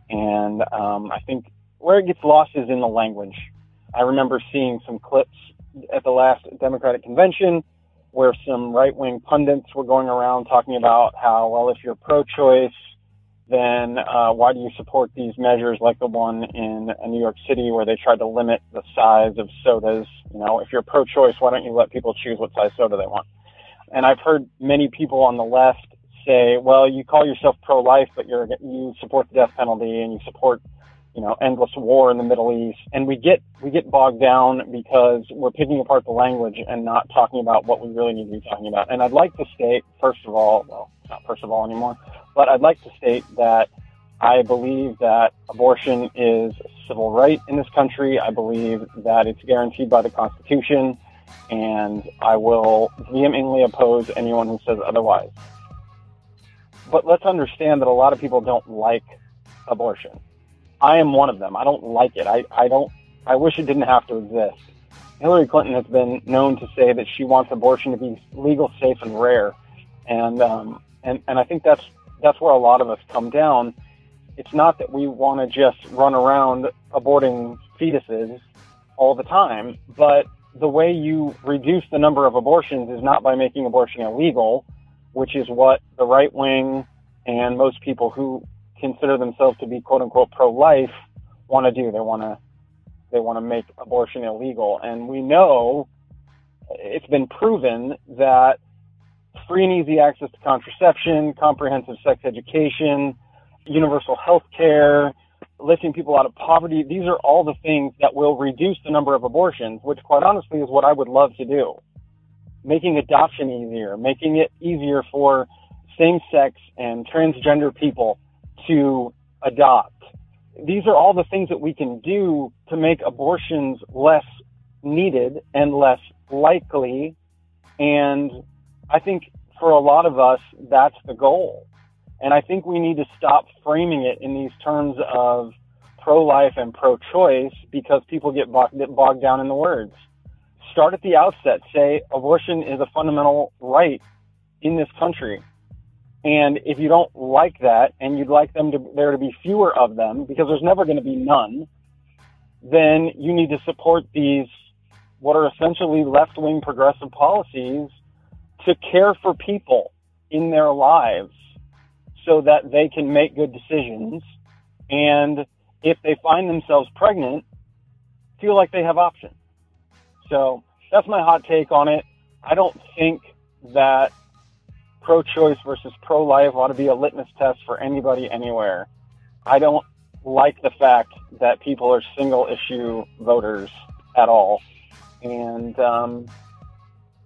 and um, I think where it gets lost is in the language. I remember seeing some clips at the last Democratic convention where some right-wing pundits were going around talking about how, well, if you're pro-choice, then uh, why do you support these measures like the one in New York City where they tried to limit the size of sodas? You know, if you're pro-choice, why don't you let people choose what size soda they want? And I've heard many people on the left say, well, you call yourself pro-life, but you're you support the death penalty and you support you know endless war in the Middle East, and we get we get bogged down because we're picking apart the language and not talking about what we really need to be talking about. And I'd like to state, first of all, well, not first of all anymore, but I'd like to state that I believe that abortion is a civil right in this country. I believe that it's guaranteed by the Constitution, and I will vehemently oppose anyone who says otherwise. But let's understand that a lot of people don't like abortion. I am one of them. I don't like it. I, I don't, I wish it didn't have to exist. Hillary Clinton has been known to say that she wants abortion to be legal, safe, and rare. And, um, and, and I think that's that's where a lot of us come down. It's not that we want to just run around aborting fetuses all the time, but the way you reduce the number of abortions is not by making abortion illegal, which is what the right wing and most people who consider themselves to be quote unquote pro life want to do. They want to they want to make abortion illegal. And we know it's been proven that free and easy access to contraception, comprehensive sex education, universal health care, lifting people out of poverty. These are all the things that will reduce the number of abortions, which quite honestly is what I would love to do. Making adoption easier, making it easier for same sex and transgender people to adopt. These are all the things that we can do to make abortions less needed and less likely and I think for a lot of us, that's the goal. And I think we need to stop framing it in these terms of pro-life and pro-choice because people get bogged, down in the words. Start at the outset. Say abortion is a fundamental right in this country. And if you don't like that and you'd like them to, there to be fewer of them because there's never going to be none, then you need to support these, what are essentially left-wing progressive policies to care for people in their lives so that they can make good decisions. And if they find themselves pregnant, feel like they have options. So that's my hot take on it. I don't think that pro-choice versus pro-life ought to be a litmus test for anybody anywhere. I don't like the fact that people are single issue voters at all. And um,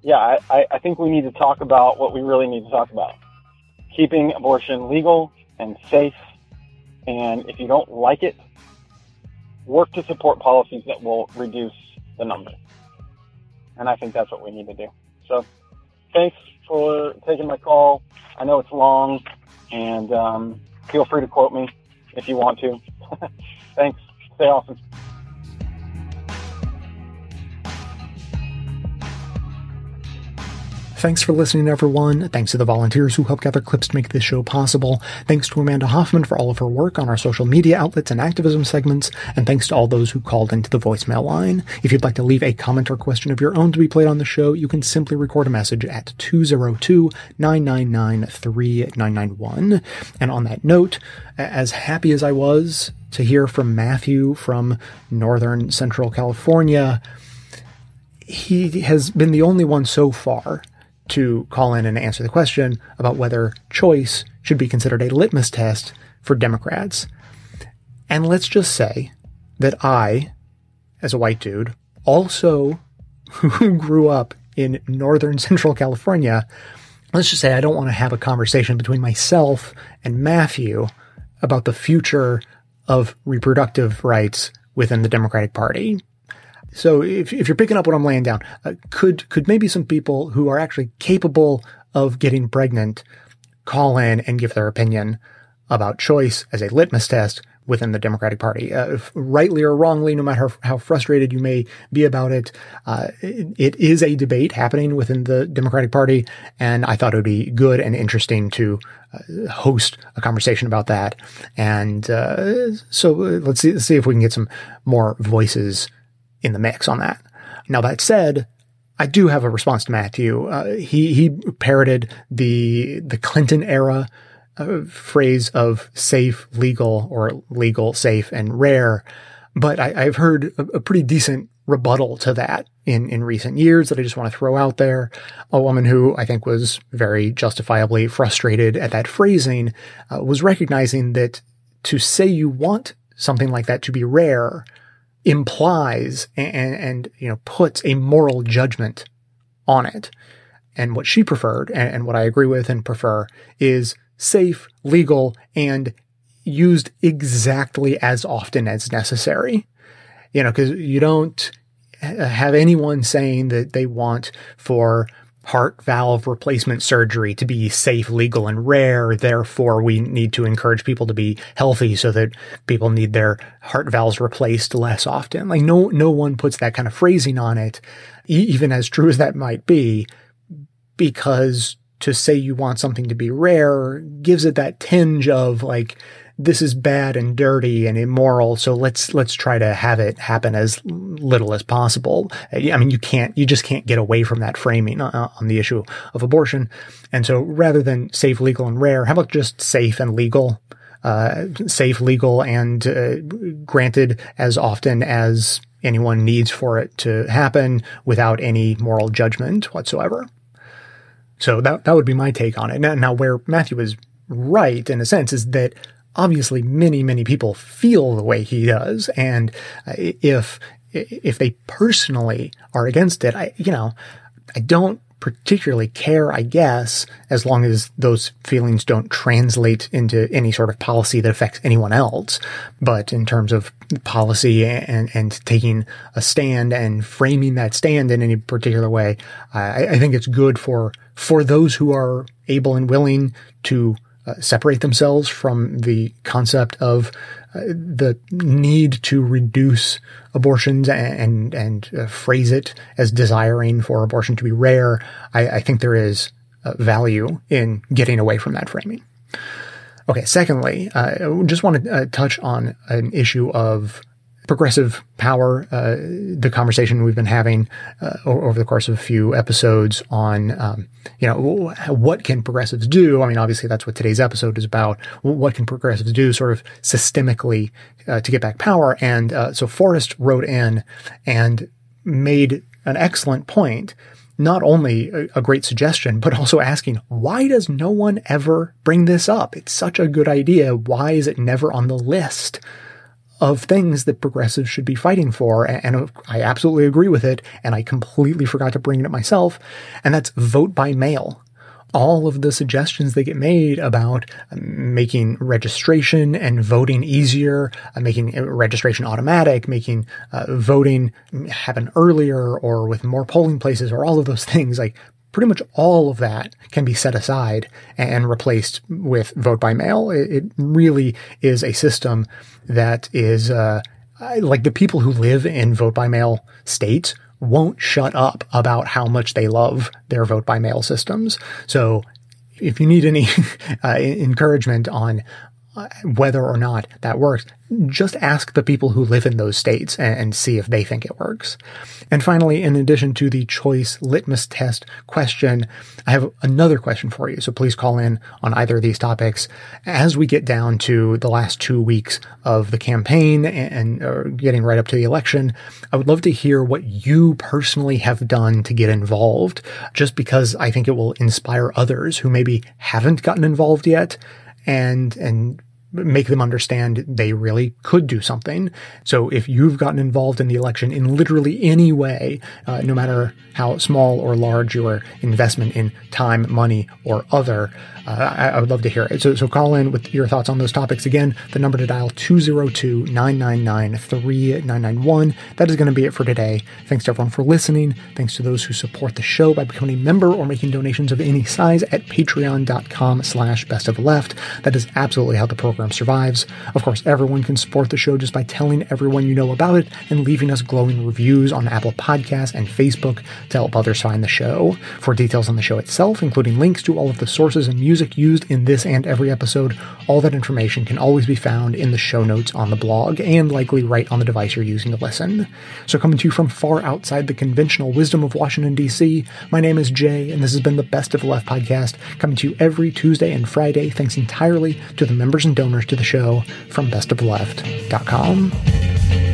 yeah, I, I think we need to talk about what we really need to talk about keeping abortion legal and safe. And if you don't like it, work to support policies that will reduce the number. And I think that's what we need to do. So thanks for taking my call. I know it's long, and um, feel free to quote me if you want to. thanks. Stay awesome. Thanks for listening, everyone. Thanks to the volunteers who help gather clips to make this show possible. Thanks to Amanda Hoffman for all of her work on our social media outlets and activism segments. And thanks to all those who called into the voicemail line. If you'd like to leave a comment or question of your own to be played on the show, you can simply record a message at 202-999-3991. And on that note, as happy as I was to hear from Matthew from Northern Central California, he has been the only one so far to call in and answer the question about whether choice should be considered a litmus test for Democrats. And let's just say that I, as a white dude, also grew up in northern central California, let's just say I don't want to have a conversation between myself and Matthew about the future of reproductive rights within the Democratic Party. So if, if you're picking up what I'm laying down, uh, could could maybe some people who are actually capable of getting pregnant call in and give their opinion about choice as a litmus test within the Democratic Party, uh, rightly or wrongly, no matter how frustrated you may be about it, uh, it, it is a debate happening within the Democratic Party, and I thought it would be good and interesting to uh, host a conversation about that. And uh, so let's see, let's see if we can get some more voices in the mix on that. Now that said, I do have a response to Matthew. Uh, he he parroted the the Clinton era uh, phrase of safe, legal, or legal, safe, and rare. But I, have heard a, a, pretty decent rebuttal to that in in recent years that I just want to throw out there. A woman who I think was very justifiably frustrated at that phrasing uh, was recognizing that to say you want something like that to be rare implies and, and, you know, puts a moral judgment on it. And what she preferred and, and what I agree with and prefer is safe, legal, and used exactly as often as necessary. You know, cause you don't uh, have anyone saying that they want for heart valve replacement surgery to be safe, legal, and rare. Therefore, we need to encourage people to be healthy so that people need their heart valves replaced less often. Like no, no one puts that kind of phrasing on it, even as true as that might be, because to say you want something to be rare gives it that tinge of like, this is bad and dirty and immoral. So let's, let's try to have it happen as little as possible. I mean, you can't, you just can't get away from that framing uh, on the issue of abortion. And so rather than safe, legal and rare, how about just safe and legal? Uh, safe, legal, and uh, granted as often as anyone needs for it to happen without any moral judgment whatsoever. So that that would be my take on it. Now, now where Matthew is right in a sense is that obviously many, many people feel the way he does. And uh, if, if they personally are against it, I, you know, I don't particularly care, I guess, as long as those feelings don't translate into any sort of policy that affects anyone else. But in terms of policy and, and taking a stand and framing that stand in any particular way, I, I think it's good for, for those who are able and willing to separate themselves from the concept of uh, the need to reduce abortions and and, uh, phrase it as desiring for abortion to be rare. I, I think there is value in getting away from that framing. Okay. Secondly, I just want to touch on an issue of progressive power, uh, the conversation we've been having uh, over the course of a few episodes on, um, you know, what can progressives do? I mean, obviously that's what today's episode is about. What can progressives do sort of systemically uh, to get back power? And uh, so Forrest wrote in and made an excellent point. Not only a, a great suggestion, but also asking, why does no one ever bring this up? It's such a good idea. Why is it never on the list? Of things that progressives should be fighting for. And I absolutely agree with it. And I completely forgot to bring it up myself. And that's vote by mail. All of the suggestions that get made about um, making registration and voting easier, uh, making registration automatic, making uh, voting happen earlier or with more polling places or all of those things, like pretty much all of that can be set aside and replaced with vote by mail. It, really is a system that is uh, like the people who live in vote by mail states won't shut up about how much they love their vote by mail systems. So if you need any uh, encouragement on whether or not that works, just ask the people who live in those states and, and, see if they think it works. And finally, in addition to the choice litmus test question, I have another question for you. So please call in on either of these topics as we get down to the last two weeks of the campaign and, and getting right up to the election. I would love to hear what you personally have done to get involved, just because I think it will inspire others who maybe haven't gotten involved yet and and make them understand they really could do something. So if you've gotten involved in the election in literally any way, uh, no matter how small or large your investment in time, money, or other, uh, I, I, would love to hear it. So, so call in with your thoughts on those topics. Again, the number to dial 202-999-3991. That is going to be it for today. Thanks to everyone for listening. Thanks to those who support the show by becoming a member or making donations of any size at patreon.com slash best of the left. That is absolutely how the program survives. Of course, everyone can support the show just by telling everyone you know about it and leaving us glowing reviews on Apple Podcasts and Facebook to help others find the show. For details on the show itself, including links to all of the sources and music music used in this and every episode, all that information can always be found in the show notes on the blog and likely right on the device you're using to listen. So coming to you from far outside the conventional wisdom of Washington DC, my name is Jay and this has been the Best of the Left podcast coming to you every Tuesday and Friday thanks entirely to the members and donors to the show from bestofleft.com.